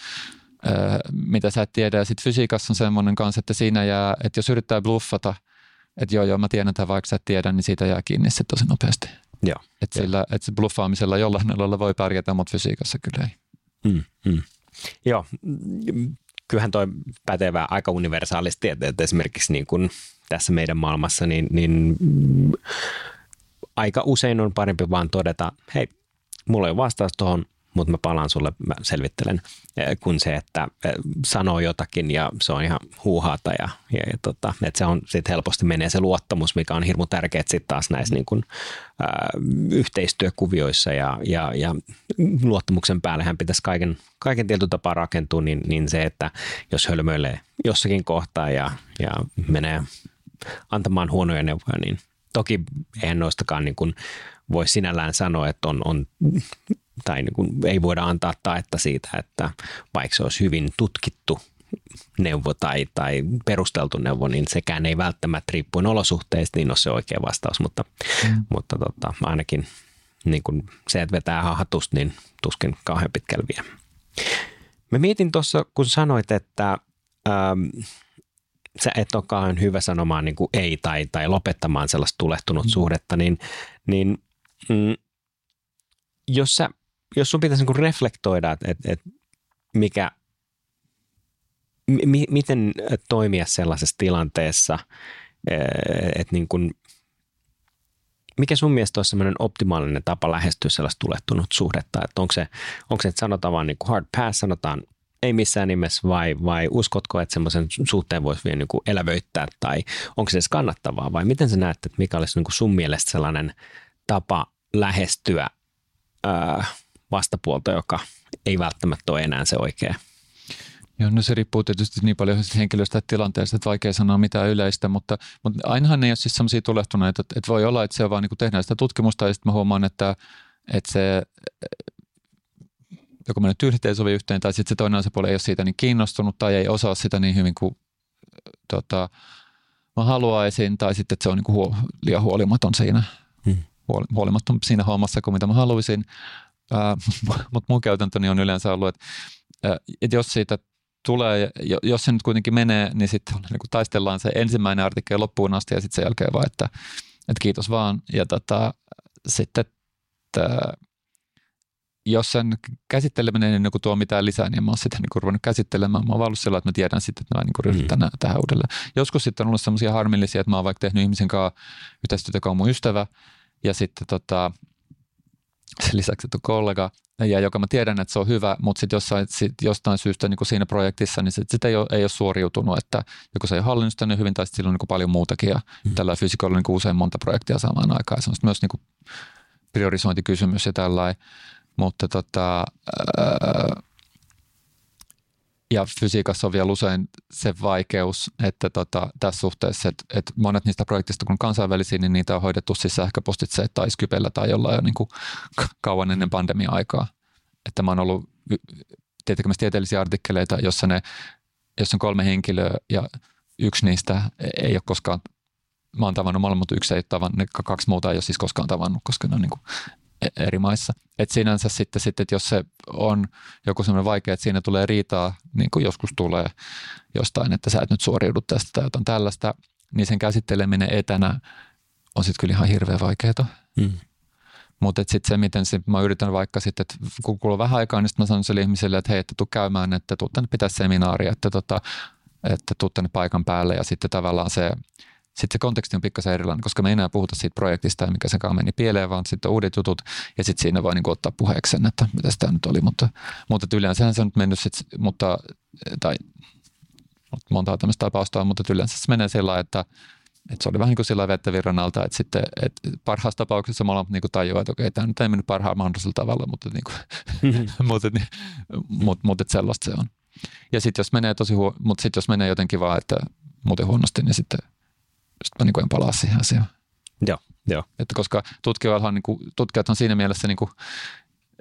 Öö, mitä sä et tiedä. Ja sitten fysiikassa on semmoinen kanssa, että siinä jää, että jos yrittää bluffata, että joo joo mä tiedän tämän vaikka sä et tiedä, niin siitä jää kiinni se tosi nopeasti. Joo. Että sillä, että se bluffaamisella jollain lailla voi pärjätä, mutta fysiikassa kyllä ei. Mm, mm. Joo, kyllähän toi pätevää aika universaalisti, että, että esimerkiksi niin kuin tässä meidän maailmassa, niin, niin aika usein on parempi vaan todeta, hei, mulla ei ole vastaus tuohon, mutta mä palaan sulle, mä selvittelen, eh, kun se, että eh, sanoo jotakin ja se on ihan huuhaata ja, ja, ja tota, että se on sitten helposti menee se luottamus, mikä on hirmu tärkeää sitten taas näissä niin kuin, ää, yhteistyökuvioissa ja, ja, ja luottamuksen päällehän pitäisi kaiken, kaiken tietyllä tapaa rakentua, niin, niin se, että jos hölmöilee jossakin kohtaa ja, ja menee antamaan huonoja neuvoja, niin toki eihän noistakaan niin kuin voi sinällään sanoa, että on, on tai niin kuin ei voida antaa taetta siitä, että vaikka se olisi hyvin tutkittu neuvo tai, tai perusteltu neuvo, niin sekään ei välttämättä riippuen olosuhteista, niin ole se oikea vastaus, mutta, mm. mutta tota, ainakin niin kuin se, että vetää hatusta, niin tuskin kauhean pitkälle vie. Mä mietin tuossa, kun sanoit, että ähm, sä et ole kauhean hyvä sanomaan niin kuin ei tai, tai lopettamaan sellaista tulehtunut mm. suhdetta, niin, niin mm, jos sä jos sun pitäisi niin reflektoida, että, että, että mikä, mi, miten toimia sellaisessa tilanteessa, että niin mikä sun mielestä olisi sellainen optimaalinen tapa lähestyä sellaista tulehtunut suhdetta, että onko se, onko se että sanotaan vaan niin kuin hard pass, sanotaan ei missään nimessä vai, vai uskotko, että semmoisen suhteen voisi vielä niin elävöittää tai onko se edes kannattavaa? Vai miten sä näet, että mikä olisi niin kuin sun mielestä sellainen tapa lähestyä vastapuolta, joka ei välttämättä ole enää se oikea. Joo, no se riippuu tietysti niin paljon henkilöstä tilanteesta, että vaikea sanoa mitään yleistä, mutta, mutta ainahan ne ei ole siis sellaisia tulehtuneita, että, että voi olla, että se vaan niin tehdään sitä tutkimusta ja sitten mä huomaan, että, että se joko meidän tyylit ei sovi yhteen tai sitten se toinen osapuoli ei ole siitä niin kiinnostunut tai ei osaa sitä niin hyvin kuin tota, mä haluaisin tai sitten että se on niin huo, liian huolimaton siinä, hmm. huolimaton siinä hommassa kuin mitä mä haluaisin mutta mun käytäntöni on yleensä ollut, että, että jos siitä tulee, jos se nyt kuitenkin menee, niin sitten niin taistellaan se ensimmäinen artikkeli loppuun asti ja sitten sen jälkeen vaan, että, että kiitos vaan. Ja tota, sitten, että jos sen käsitteleminen ei niin tuo mitään lisää, niin mä oon sitä niin ruvennut käsittelemään. Mä oon ollut sillä, että mä tiedän sitten, että mä niin ryhdytän mm. tähän uudelleen. Joskus sitten on ollut sellaisia harmillisia, että mä oon vaikka tehnyt ihmisen kanssa yhteistyötä, joka on mun ystävä, ja sitten tota, sen lisäksi, että on kollega, ja joka mä tiedän, että se on hyvä, mutta sitten jossain, sit jostain syystä niin kuin siinä projektissa, niin sitten sit ei, ole, ei ole suoriutunut, että joko se ei hallinnut sitä niin hyvin, tai sitten sillä on niin kuin paljon muutakin, ja mm. tällä fysiikalla on niin usein monta projektia samaan aikaan, se on myös niin kuin priorisointikysymys ja tällainen, mutta tota, ää, ja fysiikassa on vielä usein se vaikeus, että tota, tässä suhteessa, että, että monet niistä projekteista, kun kansainvälisiä, niin niitä on hoidettu siis sähköpostitse tai Skypellä tai jollain jo niin kuin kauan ennen pandemia-aikaa. Että mä oon ollut tekemässä tieteellisiä artikkeleita, jossa, ne, jossa on kolme henkilöä ja yksi niistä ei ole koskaan mä oon tavannut molemmat, mutta yksi ei tavannut, kaksi muuta ei ole siis koskaan tavannut, koska ne on niin kuin eri maissa. Et sinänsä sitten, sitten, että jos se on joku semmoinen vaikea, että siinä tulee riitaa, niin kuin joskus tulee jostain, että sä et nyt suoriudu tästä tai jotain tällaista, niin sen käsitteleminen etänä on sitten kyllä ihan hirveän vaikeaa. Mm. Mutta sitten se, miten se, mä yritän vaikka sitten, että kun kuuluu vähän aikaa, niin sitten mä sanon sille ihmiselle, että hei, että tuu käymään, että tuu tänne pitää seminaari, että, tota, että tuu tänne paikan päälle ja sitten tavallaan se, sitten se konteksti on pikkasen erilainen, koska me ei enää puhuta siitä projektista ja mikä sekaan meni pieleen, vaan sitten uudet jutut ja sitten siinä voi niin ottaa puheeksi sen, että mitä sitä nyt oli, mutta, mutta yleensä se on nyt mennyt sit, mutta, tai monta tämmöistä tapausta on, mutta yleensä se menee sillä että että se oli vähän niin kuin sillä vettä virran alta, että sitten että parhaassa tapauksessa molemmat niin tajuaa, että okei, tämä nyt ei mennyt parhaalla mahdollisella tavalla, mutta, niin kuin, mm-hmm. mutta, niin, mutta, mutta että sellaista se on. Ja sitten jos menee tosi huo, mutta sitten jos menee jotenkin vaan, että muuten huonosti, niin sitten, sitten mä niin kuin en palaa siihen asiaan. Joo, joo. Että koska tutkijoilla on, niin kuin, tutkijat on siinä mielessä niin kuin,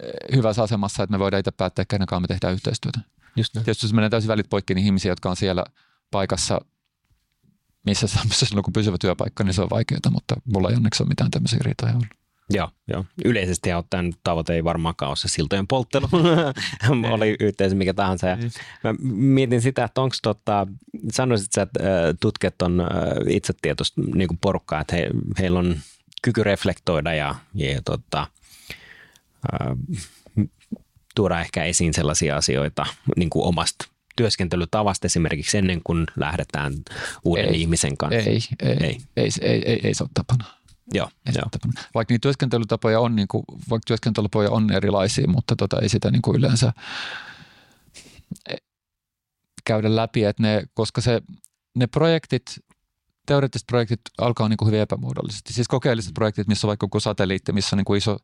eh, hyvässä asemassa, että me voidaan itse päättää, kenen kanssa me tehdään yhteistyötä. Just ne. Tietysti jos menee täysin välit poikki, niin ihmisiä, jotka on siellä paikassa, missä missä on pysyvä työpaikka, niin se on vaikeaa, mutta mulla ei onneksi ole mitään tämmöisiä riitoja ollut. Joo, joo. Yleisesti ottaen tavoite ei varmaankaan ole se siltojen polttelu. Oli yhteensä mikä tahansa. Ja mä mietin sitä, että onko tota, sanoisit sä, että tutkijat on itsetietoista niin kuin porukkaa, että he, heillä on kyky reflektoida ja, ja tota, tuoda ehkä esiin sellaisia asioita niin kuin omasta työskentelytavasta esimerkiksi ennen kuin lähdetään uuden ei, ihmisen kanssa? Ei, ei, ei, ei, ei, ei, ei se ole tapana. Joo. Vaikka niitä työskentelytapoja on, niin kuin, vaikka työskentelytapoja on erilaisia, mutta tota, ei sitä niin kuin yleensä e, käydä läpi, että ne, koska se, ne projektit, teoreettiset projektit alkaa niin kuin hyvin epämuodollisesti. Siis kokeelliset projektit, missä on vaikka joku satelliitti, missä on niin kuin iso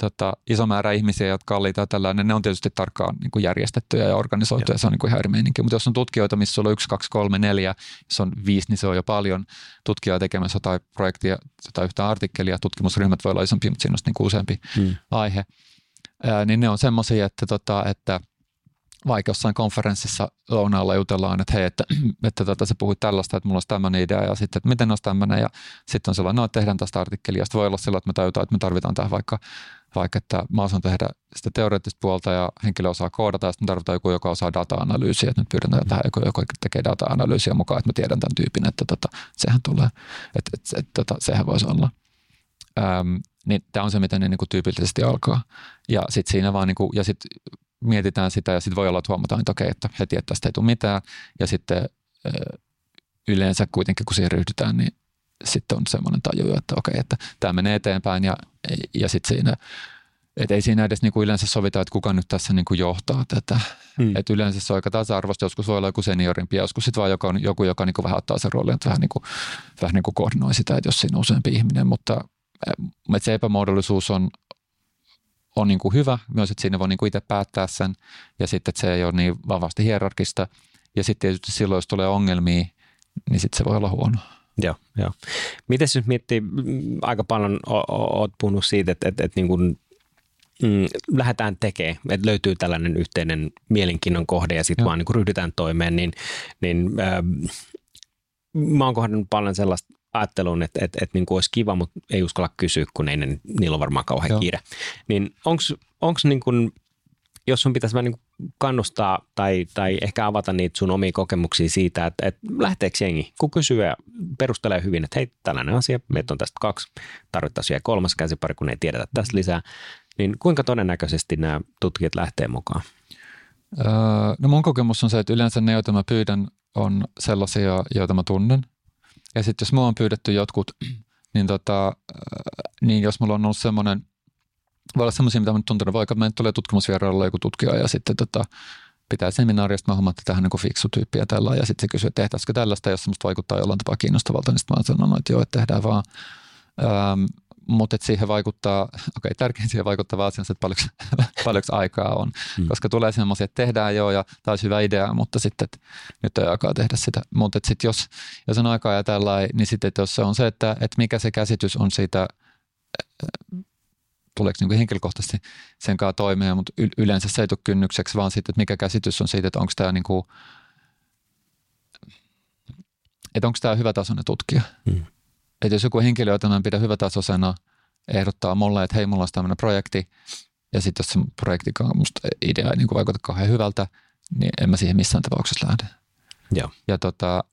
tota, iso määrä ihmisiä, jotka ja tällainen, ne on tietysti tarkkaan niin kuin järjestettyjä ja organisoituja, ja. se on niin kuin ihan eri meininki. Mutta jos on tutkijoita, missä on yksi, kaksi, kolme, neljä, jos on viisi, niin se on jo paljon tutkijaa tekemässä jotain projektia tai yhtä artikkelia. Tutkimusryhmät voi olla isompi, mutta siinä on niin kuin useampi hmm. aihe. Ää, niin ne on semmoisia, että, tota, että vaikka jossain konferenssissa lounaalla jutellaan, että hei, että, että tota, sä puhuit tällaista, että mulla olisi tämmöinen idea ja sitten, että miten olisi tämmöinen ja sitten on sellainen, no tehdään tästä artikkelia sitten voi olla sellainen, että me tajutaan, että me tarvitaan tähän vaikka vaikka että mä osaan tehdä sitä teoreettista puolta ja henkilö osaa koodata ja sitten tarvitaan joku, joka osaa data-analyysiä, että nyt pyydetään mm. tähän joku, joka tekee data-analyysiä mukaan, että mä tiedän tämän tyypin, että tota, sehän tulee, että, että, että tota, sehän voisi olla. Öm, niin tämä on se, miten ne niin kuin tyypillisesti alkaa. Ja sitten siinä vaan, niin kuin, ja sitten mietitään sitä ja sitten voi olla, että huomataan, että okei, että heti, että tästä ei tule mitään. Ja sitten yleensä kuitenkin, kun siihen ryhdytään, niin sitten on semmoinen taju, että okei, että tämä menee eteenpäin ja, ja sitten siinä, että ei siinä edes niinku yleensä sovita, että kuka nyt tässä niinku johtaa tätä. Hmm. Että yleensä se on aika tasa-arvoista, joskus voi olla joku seniorimpi, joskus sitten vaan joku, joku joka niinku vähän ottaa sen roolin, että vähän, niinku, vähän niinku koordinoi sitä, että jos siinä on useampi ihminen, mutta että se epämuodollisuus on, on niinku hyvä myös, että siinä voi niinku itse päättää sen ja sitten, että se ei ole niin vahvasti hierarkista ja sitten tietysti silloin, jos tulee ongelmia, niin sitten se voi olla huono. Joo, joo. Miten jos miettii, aika paljon olet puhunut siitä, että, että, että niin kuin, mm, lähdetään tekemään, että löytyy tällainen yhteinen mielenkiinnon kohde ja sitten vaan niin kuin ryhdytään toimeen, niin, niin äh, mä oon kohdannut paljon sellaista ajatteluun, että, että, että niin kuin olisi kiva, mutta ei uskalla kysyä, kun ei niillä on varmaan kauhean Joo. kiire. Niin onko niin kuin jos sun pitäisi vähän niin kannustaa tai, tai ehkä avata niitä sun omia kokemuksia siitä, että, että lähteekö jengi, kun kysyy ja perustelee hyvin, että hei, tällainen asia, meitä on tästä kaksi, tarvittaisiin vielä kolmas käsipari, kun ei tiedetä tästä lisää, niin kuinka todennäköisesti nämä tutkijat lähtee mukaan? Öö, no mun kokemus on se, että yleensä ne, joita mä pyydän, on sellaisia, joita mä tunnen. Ja sitten jos mua on pyydetty jotkut, niin, tota, niin jos mulla on ollut semmoinen – voi olla semmoisia, mitä mä nyt tuntunut, vaikka mä tulee tutkimusvierailulla joku tutkija ja sitten tota, pitää seminaarista, mä huomaan, että tähän niin fiksu tyyppi ja tällä, ja sitten se kysyy, että tehtäisikö tällaista, jos semmoista vaikuttaa jollain tapaa kiinnostavalta, niin sitten mä oon sanonut, että joo, että tehdään vaan. Ähm, mutta että siihen vaikuttaa, okei, okay, tärkein siihen vaikuttaa vaan että paljonko, paljonko aikaa on, mm. koska tulee semmoisia, että tehdään joo ja tämä hyvä idea, mutta sitten että nyt ei aikaa tehdä sitä. Mutta sitten jos, jos on aikaa ja tällä niin sitten jos se on se, että, että mikä se käsitys on siitä tuleeko niin henkilökohtaisesti sen kanssa toimeen, mutta yleensä se ei tule kynnykseksi, vaan sitten, että mikä käsitys on siitä, että onko tämä niin kuin, että onko tämä hyvä tasoinen tutkija. Mm. Että jos joku henkilö, jota mä pidän hyvätasoisena, ehdottaa mulle, että hei, mulla on tämmöinen projekti, ja sitten jos se projekti musta idea ei niin kuin vaikuta kauhean hyvältä, niin en mä siihen missään tapauksessa lähde. Joo. Ja tota,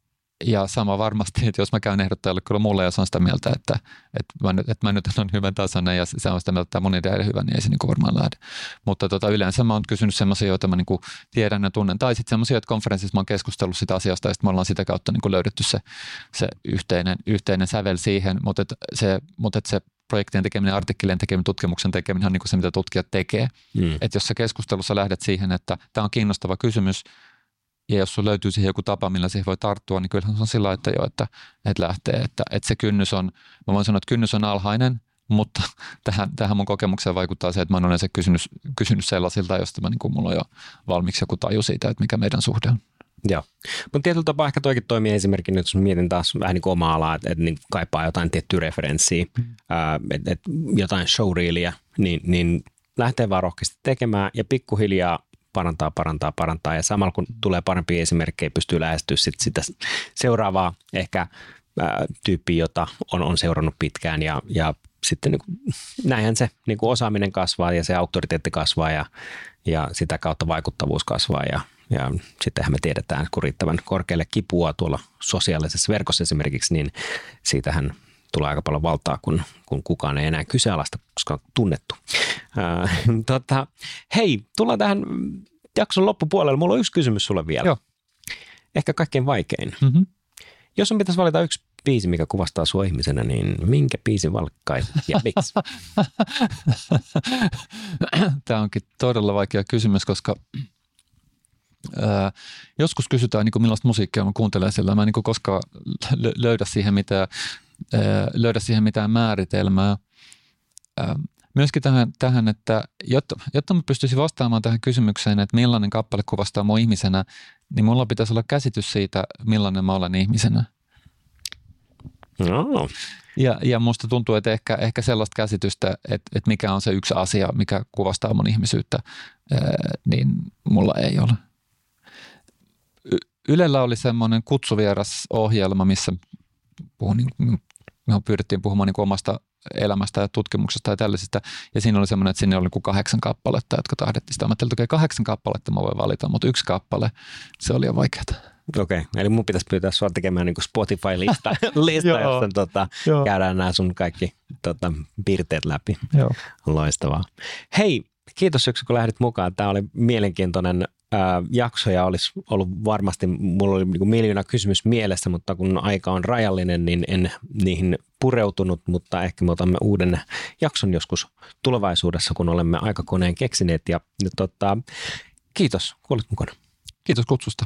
ja sama varmasti, että jos mä käyn ehdottajalle kyllä mulle ja se on sitä mieltä, että, että, mä, nyt, että mä nyt on hyvän tasainen ja se on sitä mieltä, että mun idea on hyvä, niin ei se niin varmaan lähde. Mutta tota, yleensä mä oon kysynyt semmoisia, joita mä niin tiedän ja tunnen, tai sitten semmoisia, että konferenssissa mä oon keskustellut sitä asiasta ja sitten me ollaan sitä kautta niin löydetty se, se yhteinen, yhteinen sävel siihen, mutta, et se, mutta et se projektien tekeminen, artikkelien tekeminen, tutkimuksen tekeminen on niin kuin se, mitä tutkijat tekee. Mm. Että jos sä keskustelussa lähdet siihen, että tämä on kiinnostava kysymys, ja jos sun löytyy siihen joku tapa, millä siihen voi tarttua, niin kyllähän se on sillä että jo, että, että lähtee. Että, että se kynnys on, mä voin sanoa, että kynnys on alhainen, mutta tähän, tähän mun kokemukseen vaikuttaa se, että mä oon yleensä kysynyt, kysynyt sellaisilta, josta mä, niin kuin mulla on jo valmiiksi joku taju siitä, että mikä meidän suhde on. Joo. Mutta tietyllä tapaa ehkä toikin toimii esimerkiksi, jos mietin taas vähän niin kuin omaa alaa, että, että niin kaipaa jotain tiettyä referenssiä, mm. että, että jotain showreelia, niin, niin lähtee vaan rohkeasti tekemään ja pikkuhiljaa parantaa, parantaa, parantaa. Ja samalla kun tulee parempia esimerkkejä, pystyy lähestyä sit sitä seuraavaa ehkä ää, tyyppiä, jota on, on seurannut pitkään. Ja, ja sitten niin kuin, näinhän se niin kuin osaaminen kasvaa ja se auktoriteetti kasvaa ja, ja sitä kautta vaikuttavuus kasvaa. Ja, ja sittenhän me tiedetään, kun riittävän korkealle kipua tuolla sosiaalisessa verkossa esimerkiksi, niin siitähän tulee aika paljon valtaa, kun, kun kukaan ei enää kyseenalaista, koska on tunnettu. Ää, tota, hei, tullaan tähän jakson loppupuolelle. Mulla on yksi kysymys sulle vielä. Joo. Ehkä kaikkein vaikein. Mm-hmm. Jos on pitäisi valita yksi biisi, mikä kuvastaa sua ihmisenä, niin minkä biisin valkkait ja miksi? Tämä onkin todella vaikea kysymys, koska Ää, joskus kysytään, niin kuin millaista musiikkia mä kuuntelen sillä. Mä en niin koskaan löydä siihen mitään, ää, löydä siihen mitään määritelmää. Ää, myöskin tähän, tähän että jotta, jotta mä pystyisin vastaamaan tähän kysymykseen, että millainen kappale kuvastaa mua ihmisenä, niin mulla pitäisi olla käsitys siitä, millainen mä olen ihmisenä. No. Ja, ja musta tuntuu, että ehkä, ehkä sellaista käsitystä, että, että mikä on se yksi asia, mikä kuvastaa mun ihmisyyttä, niin mulla ei ole. Ylellä oli semmoinen kutsuvieras ohjelma, missä puhun, niin, me pyydettiin puhumaan niin omasta elämästä ja tutkimuksesta ja tällaisista. Ja siinä oli semmoinen, että sinne oli kuin kahdeksan kappaletta, jotka tahdettiin sitä. Mä ajattelin, että okay, kahdeksan kappaletta mä voin valita, mutta yksi kappale, se oli jo vaikeaa. Okei, okay. eli mun pitäisi pyytää sua tekemään niin Spotify-lista, lista, jossa tota, käydään nämä sun kaikki tota, piirteet läpi. Joo. Loistavaa. Hei, kiitos yksi, kun lähdit mukaan. Tämä oli mielenkiintoinen ää, jaksoja olisi ollut varmasti, mulla oli niin miljoona kysymys mielessä, mutta kun aika on rajallinen, niin en niihin pureutunut, mutta ehkä me otamme uuden jakson joskus tulevaisuudessa, kun olemme aikakoneen keksineet. Ja, ja tota, kiitos, kun olit mukana. Kiitos kutsusta.